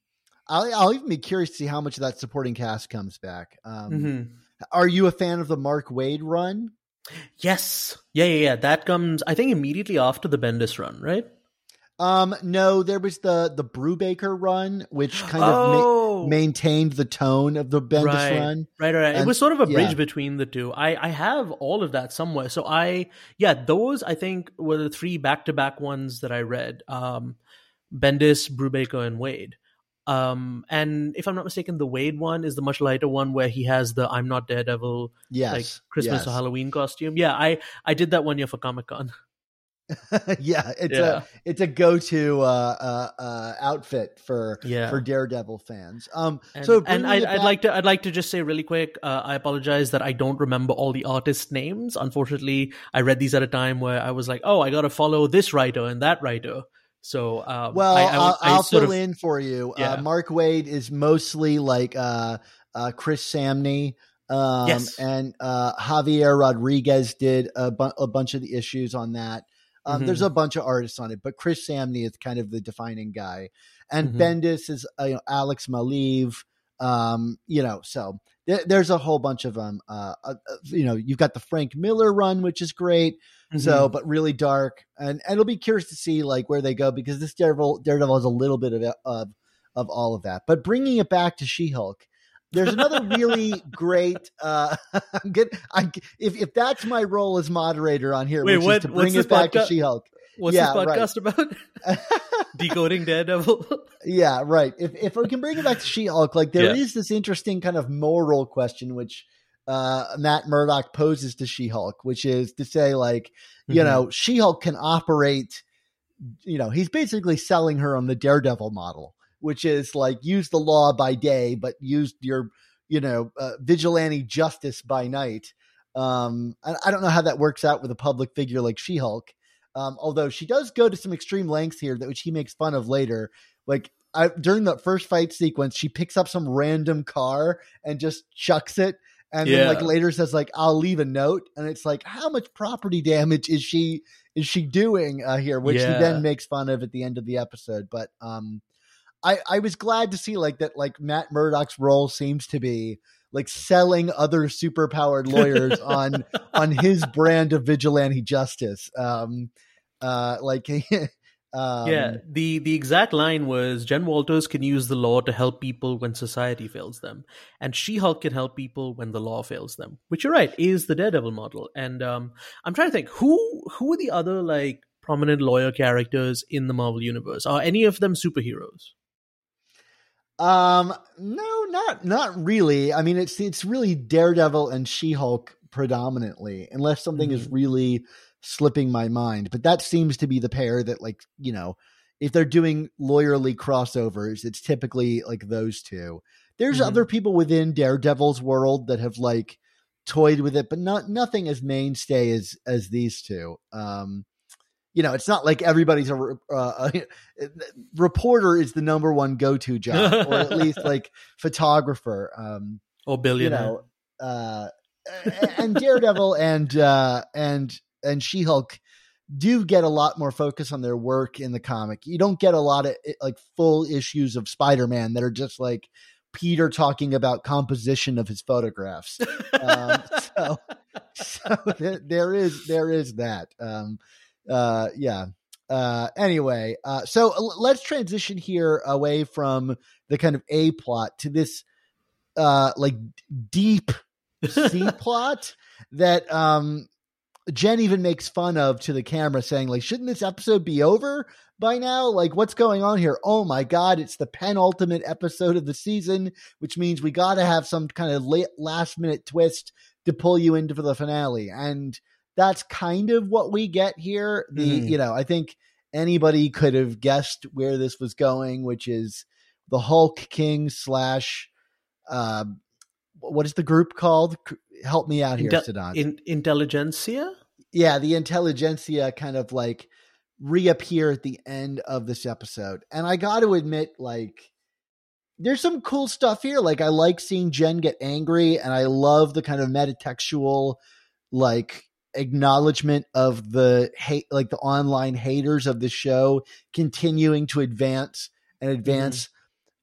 I'll, I'll even be curious to see how much of that supporting cast comes back. Um, Mhm. Are you a fan of the Mark Waid run? Yes, yeah, yeah, yeah. That comes, I think, immediately after the Bendis run, right? Um, no, there was the the Brubaker run, which kind of ma- oh, maintained the tone of the Bendis right, run. right, right, right. It was sort of a bridge yeah. between the two. I, I have all of that somewhere. So I, yeah, those I think were the three back to back ones that I read. Um, Bendis, Brubaker, and Waid. Um, and if I'm not mistaken, the Waid one is the much lighter one where he has the "I'm not Daredevil" Yes, like Christmas yes. or Halloween costume. Yeah, I I did that one year for Comic Con. yeah, it's Yeah. a it's a go to uh, uh, uh, outfit for Yeah. for Daredevil fans. Um, And, so and I'd, I'd back- like to I'd like to just say really quick. Uh, I apologize that I don't remember all the artist names. Unfortunately, I read these at a time where I was like, oh, I got to follow this writer and that writer. So, um, Well, I, will fill of, in for you. Yeah. Uh, Mark Waid is mostly like uh, uh, Chris Samnee. Um, Yes. And uh, Javier Rodriguez did a, bu- a bunch of the issues on that. Um, Mhm. There's a bunch of artists on it, but Chris Samnee is kind of the defining guy. And Mhm. Bendis is uh, you know, Alex Maleev. Um, you know, so there, there's a whole bunch of them. Uh, uh, uh, you know, you've got the Frank Miller run, which is great. Mhm. So, but really dark, and, and it'll be curious to see like where they go because this Daredevil Daredevil has a little bit of of of all of that. But bringing it back to She Hulk, there's another really great. Uh, I'm get I if if that's my role as moderator on here, Wait, which what- is to bring it back to She Hulk. what's yeah, this right. podcast about? Decoding Daredevil. yeah, right. If if we can bring it back to She Hulk, like there is Yeah. this interesting kind of moral question which uh, Matt Murdock poses to She Hulk, which is to say, like, you Mhm. know, She Hulk can operate. You know, he's basically selling her on the Daredevil model, which is like use the law by day, but use your, you know, uh, vigilante justice by night. Um, I, I don't know how that works out with a public figure like She Hulk. Um, although she does go to some extreme lengths here, that which he makes fun of later. Like I, during the first fight sequence, she picks up some random car and just chucks it, and then like later says like I'll leave a note, and it's like how much property damage is she is she doing uh, here? Which he then makes fun of at the end of the episode. But um, I I was glad to see like that like Matt Murdock's role seems to be like selling other superpowered lawyers on on his brand of vigilante justice. Um, uh, like, um, yeah, the the exact line was Jen Walters can use the law to help people when society fails them, and She Hulk can help people when the law fails them. Which you're right is the Daredevil model. And um, I'm trying to think who who are the other like prominent lawyer characters in the Marvel universe? Are any of them superheroes? Um, no, not not really. I mean, it's it's really Daredevil and She Hulk predominantly, unless something is really slipping my mind. But that seems to be the pair that, like, you know, if they're doing lawyerly crossovers, it's typically like those two. There's Mhm. other people within Daredevil's world that have like toyed with it, but not nothing as mainstay as as these two. Um, you know, it's not like everybody's a, uh, a reporter is the number one go to job, or at least like photographer. Um, Or you billionaire? know, uh, and Daredevil and uh, and and She Hulk do get a lot more focus on their work in the comic. You don't get a lot of like full issues of Spider Man that are just like Peter talking about composition of his photographs. um, so so there, there is there is that. Um, uh, yeah. Uh, anyway, uh, so let's transition here away from the kind of A plot to this uh like deep C plot that um Jen even makes fun of to the camera saying like shouldn't this episode be over by now like what's going on here oh my god it's the penultimate episode of the season which means we got to have some kind of late last minute twist to pull you into for the finale and that's kind of what we get here the Mhm. you know I think anybody could have guessed where this was going, which is the Hulk King slash. Uh, what is the group called? Help me out here, Intel- Sadan. in, intelligentsia. yeah, the intelligentsia kind of like reappear at the end of this episode. And I got to admit, like, there's some cool stuff here. Like, I like seeing Jen get angry, and I love the kind of metatextual, like, acknowledgement of the hate, like the online haters of the show continuing to advance and advance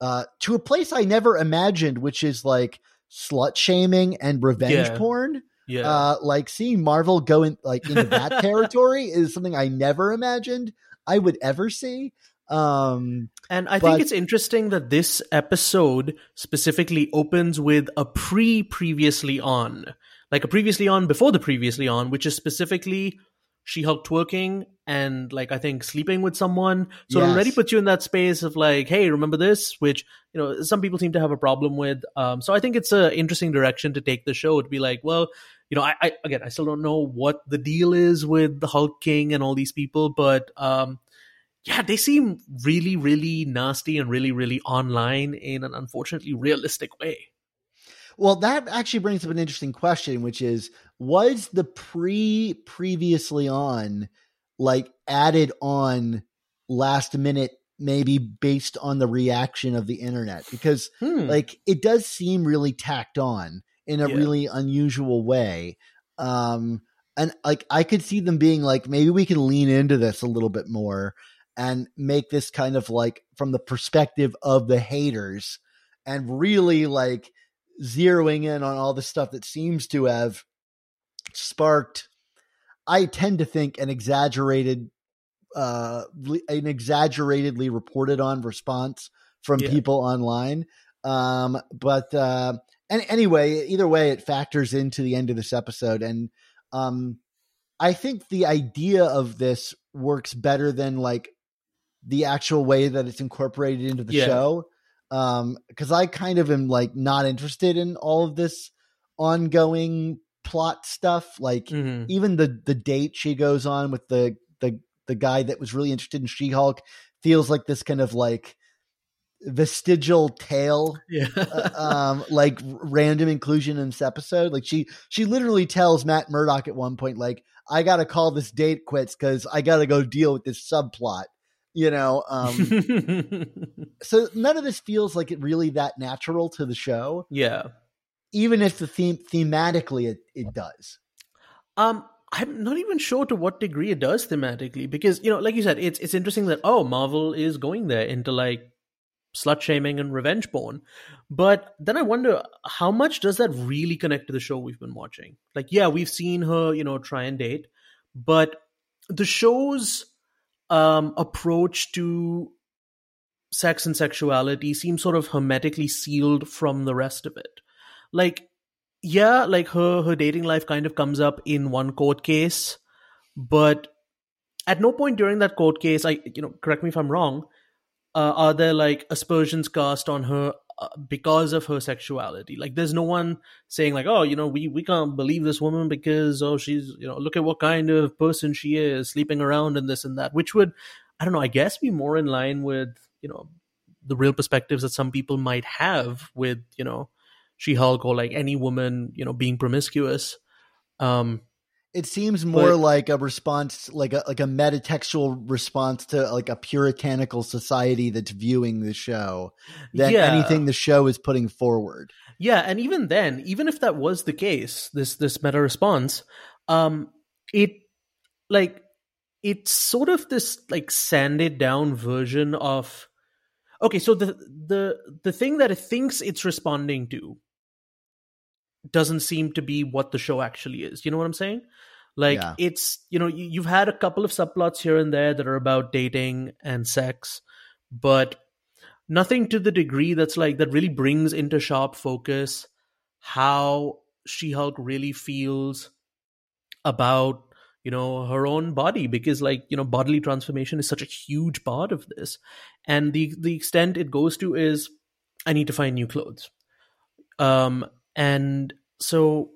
uh, to a place I never imagined, which is like slut shaming and revenge Yeah. porn Yeah. uh like seeing marvel go in like into that territory is something i never imagined i would ever see um And I But- think it's interesting that this episode specifically opens with a pre previously on, like a previously on before the previously on, which is specifically She Hulk twerking and like I think sleeping with someone. So it already puts you in that space of like, hey, remember this? Which you know some people seem to have a problem with. Um, so I think it's an interesting direction to take the show to be like, well, you know, I, I again I still don't know what the deal is with the Hulk King and all these people, but um, yeah, they seem really, really nasty and really, really online in an unfortunately realistic way. Well that actually brings up an interesting question which is was the pre previously on like added on last minute maybe based on the reaction of the internet because Hmm. like it does seem really tacked on in a Yeah. really unusual way um and like i could see them being like maybe we can lean into this a little bit more and make this kind of like from the perspective of the haters and really like zeroing in on all the stuff that seems to have sparked i tend to think an exaggerated uh an exaggeratedly reported on response from Yeah. people online um but uh and anyway either way it factors into the end of this episode and um i think the idea of this works better than like the actual way that it's incorporated into the Yeah. show um because i kind of am like not interested in all of this ongoing plot stuff like Mhm. even the the date she goes on with the the the guy that was really interested in She-Hulk feels like this kind of like vestigial tale Yeah. uh, um like random inclusion in this episode like she she literally tells Matt Murdock at one point like I got to call this date quits cuz I got to go deal with this subplot you know um so none of this feels like it really that natural to the show yeah. even if the theme thematically it, it does Um, I'm not even sure to what degree it does thematically because you know, like you said, it's it's interesting that oh, Marvel is going there into like slut shaming and revenge porn, but then I wonder how much does that really connect to the show we've been watching? Like, yeah, we've seen her, you know, try and date, but the show's um approach to sex and sexuality seems sort of hermetically sealed from the rest of it. Like yeah, like her her dating life kind of comes up in one court case, but at no point during that court case, I you know, correct me if I'm wrong, uh, are there like aspersions cast on her because of her sexuality? Like, there's no one saying like, oh, you know, we we can't believe this woman because oh, she's you know, look at what kind of person she is, sleeping around and this and that, which would, I don't know, I guess be more in line with you know the real perspectives that some people might have with you know she Hulk or like any woman, you know, being promiscuous. Um, It seems more But- like a response, like a like a metatextual response to like a puritanical society that's viewing the show than Yeah. anything the show is putting forward. yeah, and even then, even if that was the case, this this meta response, um, it like it's sort of this like sanded down version of okay. So the the the thing that it thinks it's responding to doesn't seem to be what the show actually is. You know what I'm saying? Like Yeah. it's you know you, you've had a couple of subplots here and there that are about dating and sex, but nothing to the degree that's like that really brings into sharp focus how She-Hulk really feels about you know her own body because like you know bodily transformation is such a huge part of this and the the extent it goes to is i need to find new clothes um and so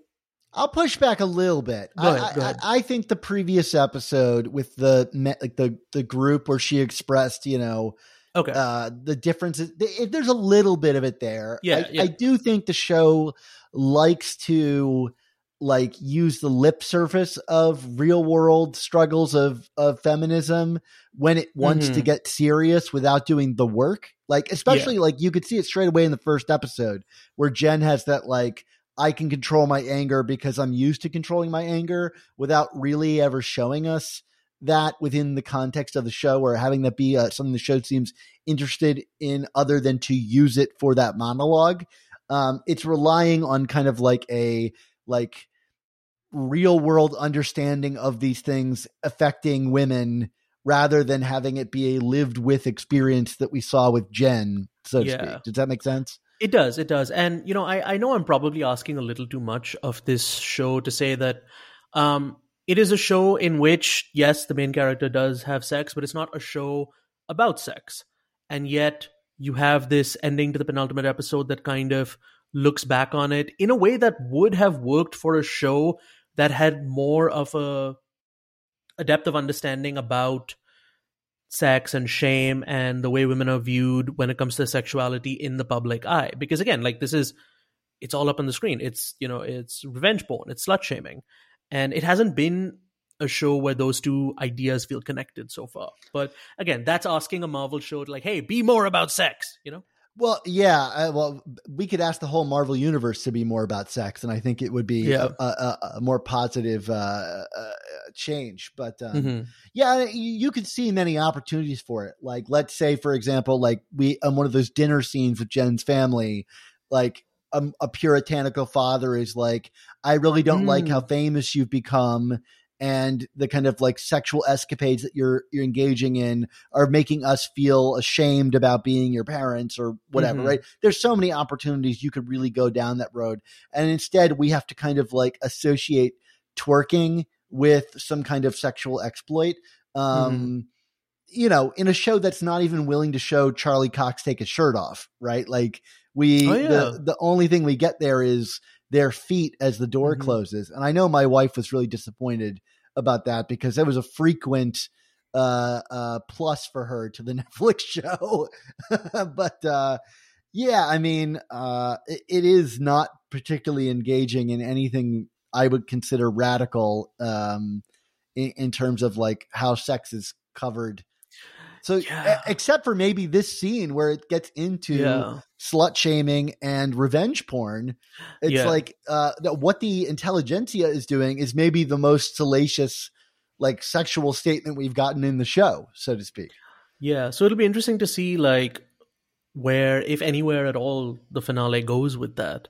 I'll push back a little bit. Go I, go ahead. I, I think the previous episode with the like the the group where she expressed, you know, Okay. uh the differences there's a little bit of it there Yeah, I, yeah. I do think the show likes to like use the lip surface of real world struggles of of feminism when it wants to Mhm. get serious without doing the work? Like especially like you could see it straight away in the first episode where jen has that like i can control my anger because i'm used to controlling my anger without really ever showing us that within the context of the show or having that be uh, something the show seems interested in other than to use it for that monologue. Um it's relying on kind of like a like real world understanding of these things affecting women rather than having it be a lived with experience that we saw with Jen so to speak does that make sense It does, it does. And you know, I, I know I'm probably asking a little too much of this show to say that um it is a show in which, yes, the main character does have sex, but it's not a show about sex. And yet you have this ending to the penultimate episode that kind of looks back on it in a way that would have worked for a show that had more of a a depth of understanding about sex and shame and the way women are viewed when it comes to sexuality in the public eye. Because again like this is it's all up on the screen. It's you know it's revenge porn. It's slut shaming. And it hasn't been a show where those two ideas feel connected so far. But again that's asking a marvel show to like hey be more about sex you know well yeah uh, well we could ask the whole marvel universe to be more about sex and i think it would be Yeah. a, a, a more positive uh, uh change but um Mhm. Yeah, you, you could see many opportunities for it. Like, let's say, for example, like we on one of those dinner scenes with Jen's family, like a, a puritanical father is like, "I really don't like Mm. how famous you've become." And the kind of like sexual escapades that you're you're engaging in are making us feel ashamed about being your parents or whatever, Mhm. right? There's so many opportunities you could really go down that road, and instead we have to kind of like associate twerking with some kind of sexual exploit um you know in a show that's not even willing to show charlie cox take his shirt off right like we Oh, yeah. the, the only thing we get there is their feet as the door Mhm. closes and i know my wife was really disappointed about that because that was a frequent uh uh plus for her to the netflix show but uh yeah i mean uh it, it is not particularly engaging in anything i would consider radical um in, in terms of like how sex is covered so Yeah. except for maybe this scene where it gets into yeah slut shaming and revenge porn it's Yeah. like uh what the intelligentsia is doing is maybe the most salacious like sexual statement we've gotten in the show so to speak Yeah, so it'll be interesting to see like where, if anywhere at all, the finale goes with that.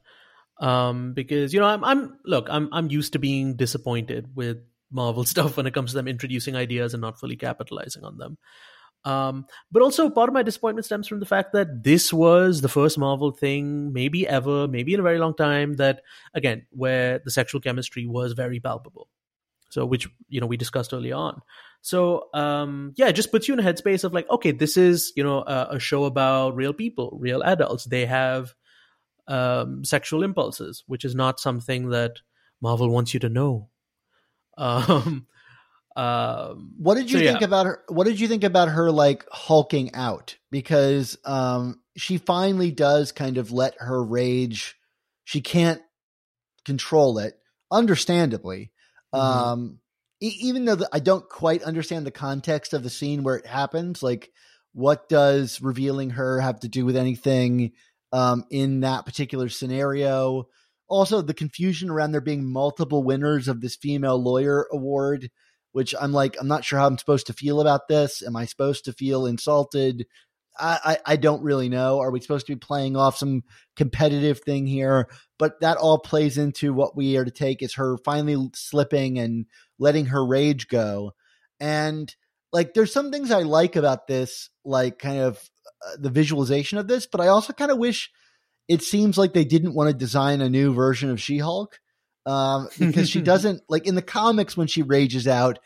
Um, because you know, I'm, I'm look, I'm, I'm used to being disappointed with Marvel stuff when it comes to them introducing ideas and not fully capitalizing on them. Um, but also part of my disappointment stems from the fact that this was the first Marvel thing, maybe ever, maybe in a very long time, that again, where the sexual chemistry was very palpable. So, which you know we discussed early on. So, um, yeah, it just puts you in a headspace of like, okay, this is you know a, a show about real people, real adults. They have um, sexual impulses, which is not something that Marvel wants you to know. Um, um, What did you So, think yeah. about her? What did you think about her like hulking out? Because um, she finally does kind of let her rage. She can't control it, understandably. Mhm. Um, e- even though the, I don't quite understand the context of the scene where it happens, like what does revealing her have to do with anything um, in that particular scenario? Also, the confusion around there being multiple winners of this female lawyer award which I'm like, I'm not sure how I'm supposed to feel about this. Am I supposed to feel insulted? I, I, I don't really know. Are we supposed to be playing off some competitive thing here? But that all plays into what we are to take is her finally slipping and letting her rage go. And like, there's some things I like about this, like kind of uh, the visualization of this, but I also kind of wish it seems like they didn't want to design a new version of She Hulk um, because she doesn't like in the comics when she rages out.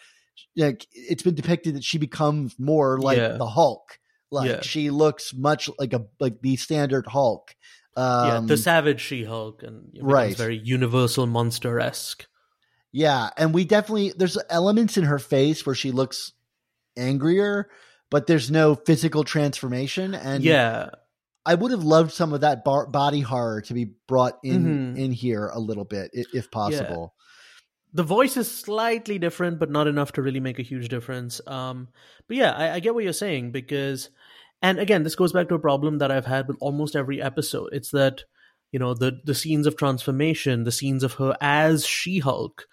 Like it's been depicted that she becomes more like Yeah. the Hulk. Like Yeah. she looks much like a like the standard Hulk. Um, yeah, the savage She-Hulk, and it becomes Right. very Universal monster esque. Yeah, and we definitely there's elements in her face where she looks angrier, but there's no physical transformation. And Yeah, I would have loved some of that bar- body horror to be brought in Mhm. in here a little bit, if possible. the voice is slightly different, but not enough to really make a huge difference. Um, but yeah, I, I get what you're saying because, and again, this goes back to a problem that I've had with almost every episode. It's that you know the the scenes of transformation, the scenes of her as She Hulk,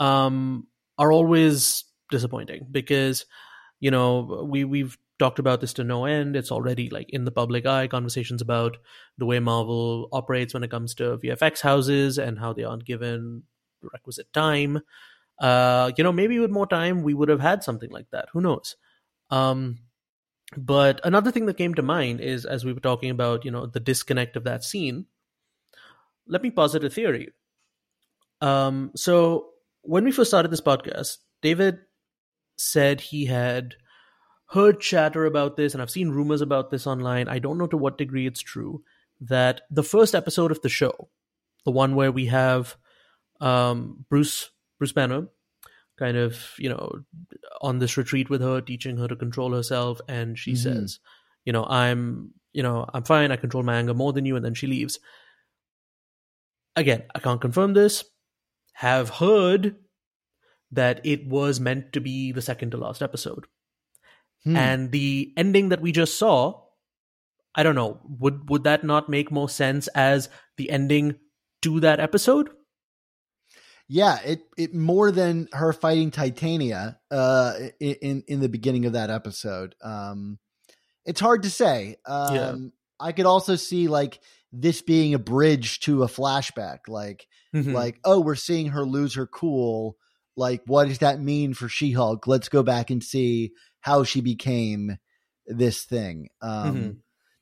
um, are always disappointing because you know we we've talked about this to no end. It's already like in the public eye. Conversations about the way Marvel operates when it comes to VFX houses and how they aren't given requisite time. Uh, you know, maybe with more time we would have had something like that. Who knows? Um, but another thing that came to mind is as we were talking about, you know, the disconnect of that scene. Let me posit a theory. Um, so when we first started this podcast, David said he had heard chatter about this, and I've seen rumors about this online. I don't know to what degree it's true. That the first episode of the show, the one where we have um, Bruce Bruce Banner, kind of you know on this retreat with her, teaching her to control herself, and she Mhm. says, you know, I'm you know I'm fine. I control my anger more than you, and then she leaves. Again, I can't confirm this. Have heard that it was meant to be the second to last episode. Hmm. And the ending that we just saw, I don't know, would would that not make more sense as the ending to that episode? Yeah, it it more than her fighting Titania uh in in the beginning of that episode. Um it's hard to say. Um Yeah. I could also see like this being a bridge to a flashback like Mhm. like oh we're seeing her lose her cool like what does that mean for She-Hulk? Let's go back and see how she became this thing. Um Mhm.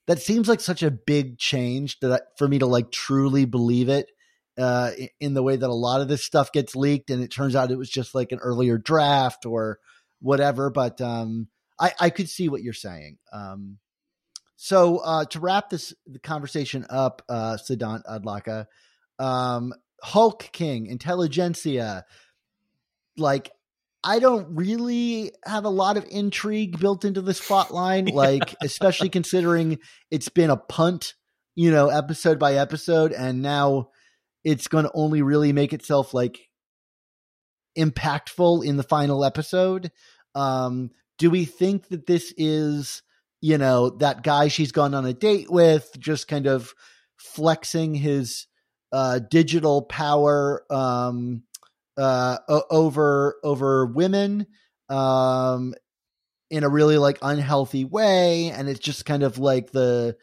that seems like such a big change that I, for me to like truly believe it uh, in the way that a lot of this stuff gets leaked, and it turns out it was just like an earlier draft or whatever. But um, I, I could see what you're saying. Um, so uh, to wrap this the conversation up, uh, Siddhant Adlakha, um, Hulk King, Intelligentsia, like I don't really have a lot of intrigue built into this plot line, like especially considering it's been a punt, you know, episode by episode, and now it's going to only really make itself like impactful in the final episode. Um, do we think that this is, you know, that guy she's gone on a date with, just kind of flexing his uh, digital power um, uh, over over women um, in a really like unhealthy way, and it's just kind of like the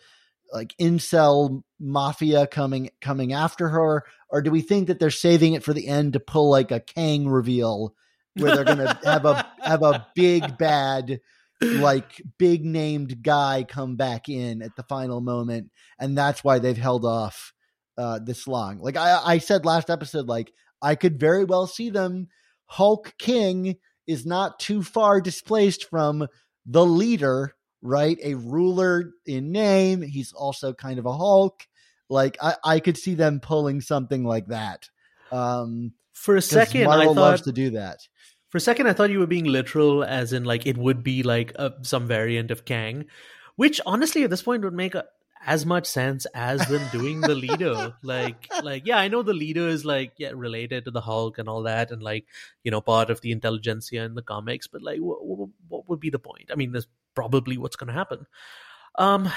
like incel mafia coming coming after her, or do we think that they're saving it for the end to pull like a Kang reveal where they're gonna have a have a big bad like big named guy come back in at the final moment, and that's why they've held off uh, this long. Like I, I said last episode, like I could very well see them. Hulk King is not too far displaced from the leader, right? A ruler in name. He's also kind of a Hulk. Like I, I could see them pulling something like that. Um, For a second, I thought loves to do that. For a second, I thought you were being literal, as in like it would be like a, some variant of Kang, which honestly at this point would make a, as much sense as them doing the leader. like, like yeah, I know the leader is like yeah related to the Hulk and all that, and like you know part of the intelligentsia in the comics, but like what, what, what would be the point? I mean, that's probably what's going to happen. Um,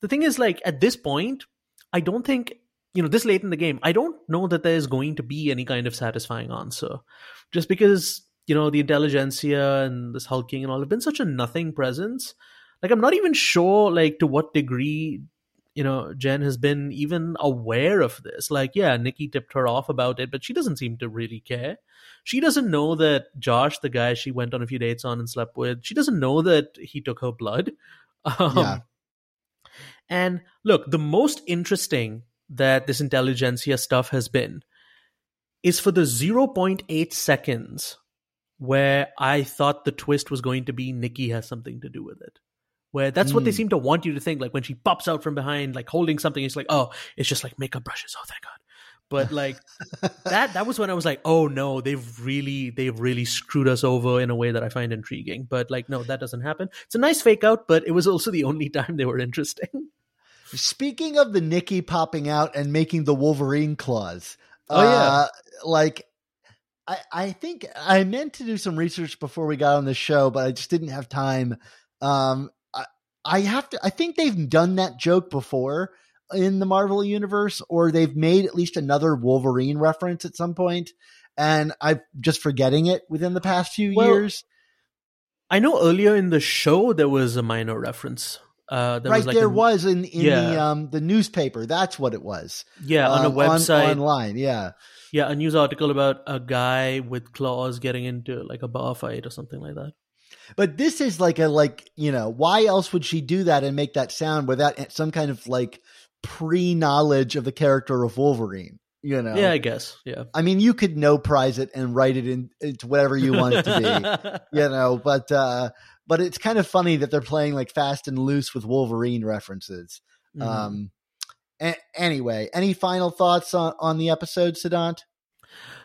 the thing is, like at this point, I don't think you know this late in the game. I don't know that there's going to be any kind of satisfying answer, just because you know the intelligentsia and this hulking and all have been such a nothing presence like i'm not even sure like to what degree you know jen has been even aware of this like yeah nikki tipped her off about it but she doesn't seem to really care she doesn't know that josh the guy she went on a few dates on and slept with she doesn't know that he took her blood um, Yeah. and look the most interesting that this intelligentsia stuff has been is for the 0.8 seconds where I thought the twist was going to be Nikki has something to do with it. Where that's what they Mm. seem to want you to think. Like when she pops out from behind, like holding something, it's like, oh, it's just like makeup brushes. Oh, thank God. But like that, that was when I was like, oh no, they've really, they've really screwed us over in a way that I find intriguing. But like, no, that doesn't happen. It's a nice fake out, but it was also the only time they were interesting. Speaking of the Nikki popping out and making the Wolverine claws, Oh, yeah. uh, like I, I think I meant to do some research before we got on the show, but I just didn't have time. Um, I, have to. I think they've done that joke before in the Marvel universe, or they've made at least another Wolverine reference at some point, and I'm just forgetting it within the past few Well, years. I know earlier in the show there was a minor reference. Uh, there right was like there a- was in in the um the newspaper. That's what it was. yeah on a Um, website online. Yeah. Yeah, a news article about a guy with claws getting into like a bar fight or something like that. But this is like a like you know why else would she do that and make that sound without some kind of like pre knowledge of the character of Wolverine? You know. Yeah, I guess. Yeah. I mean, you could no prize it and write it in into whatever you want it to be. you know, but uh but it's kind of funny that they're playing like fast and loose with Wolverine references. Mhm. Um. A- anyway, any final thoughts on on the episode, Siddhant?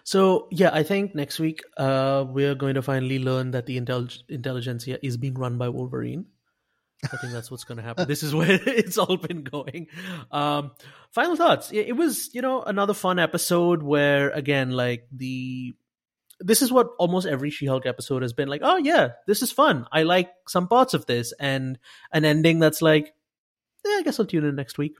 So yeah, I think next week uh, we're going to finally learn that the intellig- Intelligencia is being run by Wolverine. I think that's what's going to happen. this is where it's all been going. Um, final thoughts. It, was, you know, another fun episode where, again, like the this is what almost every She-Hulk episode has been like. Oh yeah, this is fun. I like some parts of this, and an ending that's like, eh, I guess I'll tune in next week.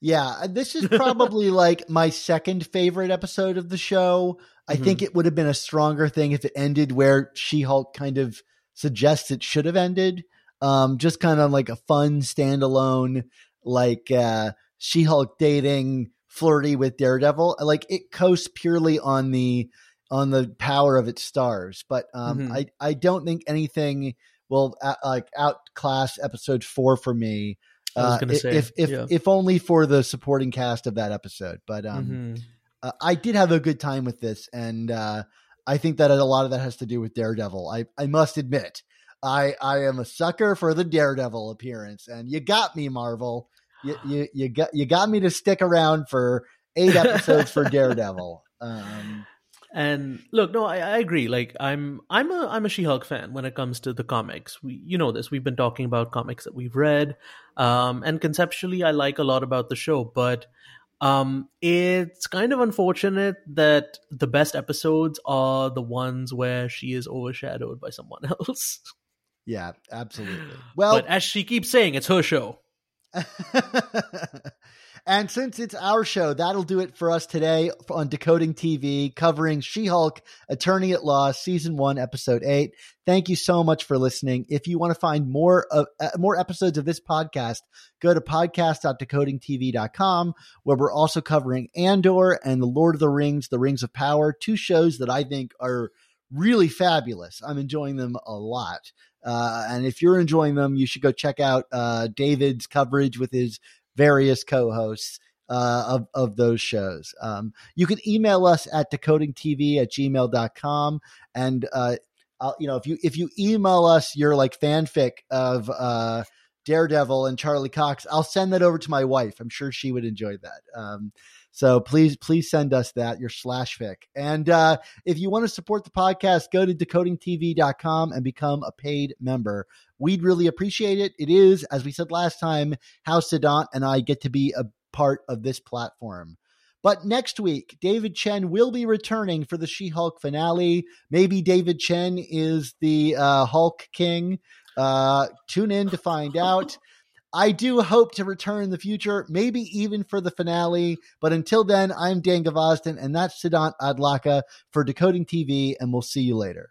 Yeah, uh, this is probably like my second favorite episode of the show. I think it would have been a stronger thing if it ended where She Hulk kind of suggests it should have ended. Um, just kind of like a fun standalone, like uh, She Hulk dating, flirty with Daredevil. Like it coasts purely on the on the power of its stars. But um, Mhm. I I don't think anything will uh, like outclass episode four for me. Uh, if if yeah. if only for the supporting cast of that episode. But um, Mhm. uh, I did have a good time with this, and uh, I think that a lot of that has to do with Daredevil. I I must admit, I I am a sucker for the Daredevil appearance, and you got me, Marvel. You you you got you got me to stick around for eight episodes for Daredevil. Um, And look, no, I, I agree. Like, I'm, I'm a, I'm a She-Hulk fan when it comes to the comics. We, you know this. We've been talking about comics that we've read, um, and conceptually, I like a lot about the show. But um, it's kind of unfortunate that the best episodes are the ones where she is overshadowed by someone else. yeah, absolutely. Well, but as she keeps saying, it's her show. and since it's our show, that'll do it for us today on Decoding TV, covering She Hulk, Attorney at Law, Season 1, Episode 8. Thank you so much for listening. If you want to find more of uh, more episodes of this podcast, go to podcast.decodingtv.com, where we're also covering Andor and The Lord of the Rings, The Rings of Power, two shows that I think are really fabulous. I'm enjoying them a lot. Uh, and if you're enjoying them, you should go check out uh, David's coverage with his various co-hosts uh, of, of those shows. Um, you can email us at decodingtv at gmail.com. And, uh, I'll, you know, if you, if you email us your like fanfic of, uh, Daredevil and Charlie Cox, I'll send that over to my wife. I'm sure she would enjoy that. Um, so please, please send us that, your slash fic. And, uh, if you want to support the podcast, go to decodingtv.com and become a paid member. We'd really appreciate it. It is, as we said last time, how Siddhant and I get to be a part of this platform. But next week, David Chen will be returning for the She Hulk finale. Maybe David Chen is the uh, Hulk King. Uh, tune in to find out. I do hope to return in the future, maybe even for the finale. But until then, I'm Dan Gvozden, and that's Siddhant Adlakha for Decoding TV, and we'll see you later.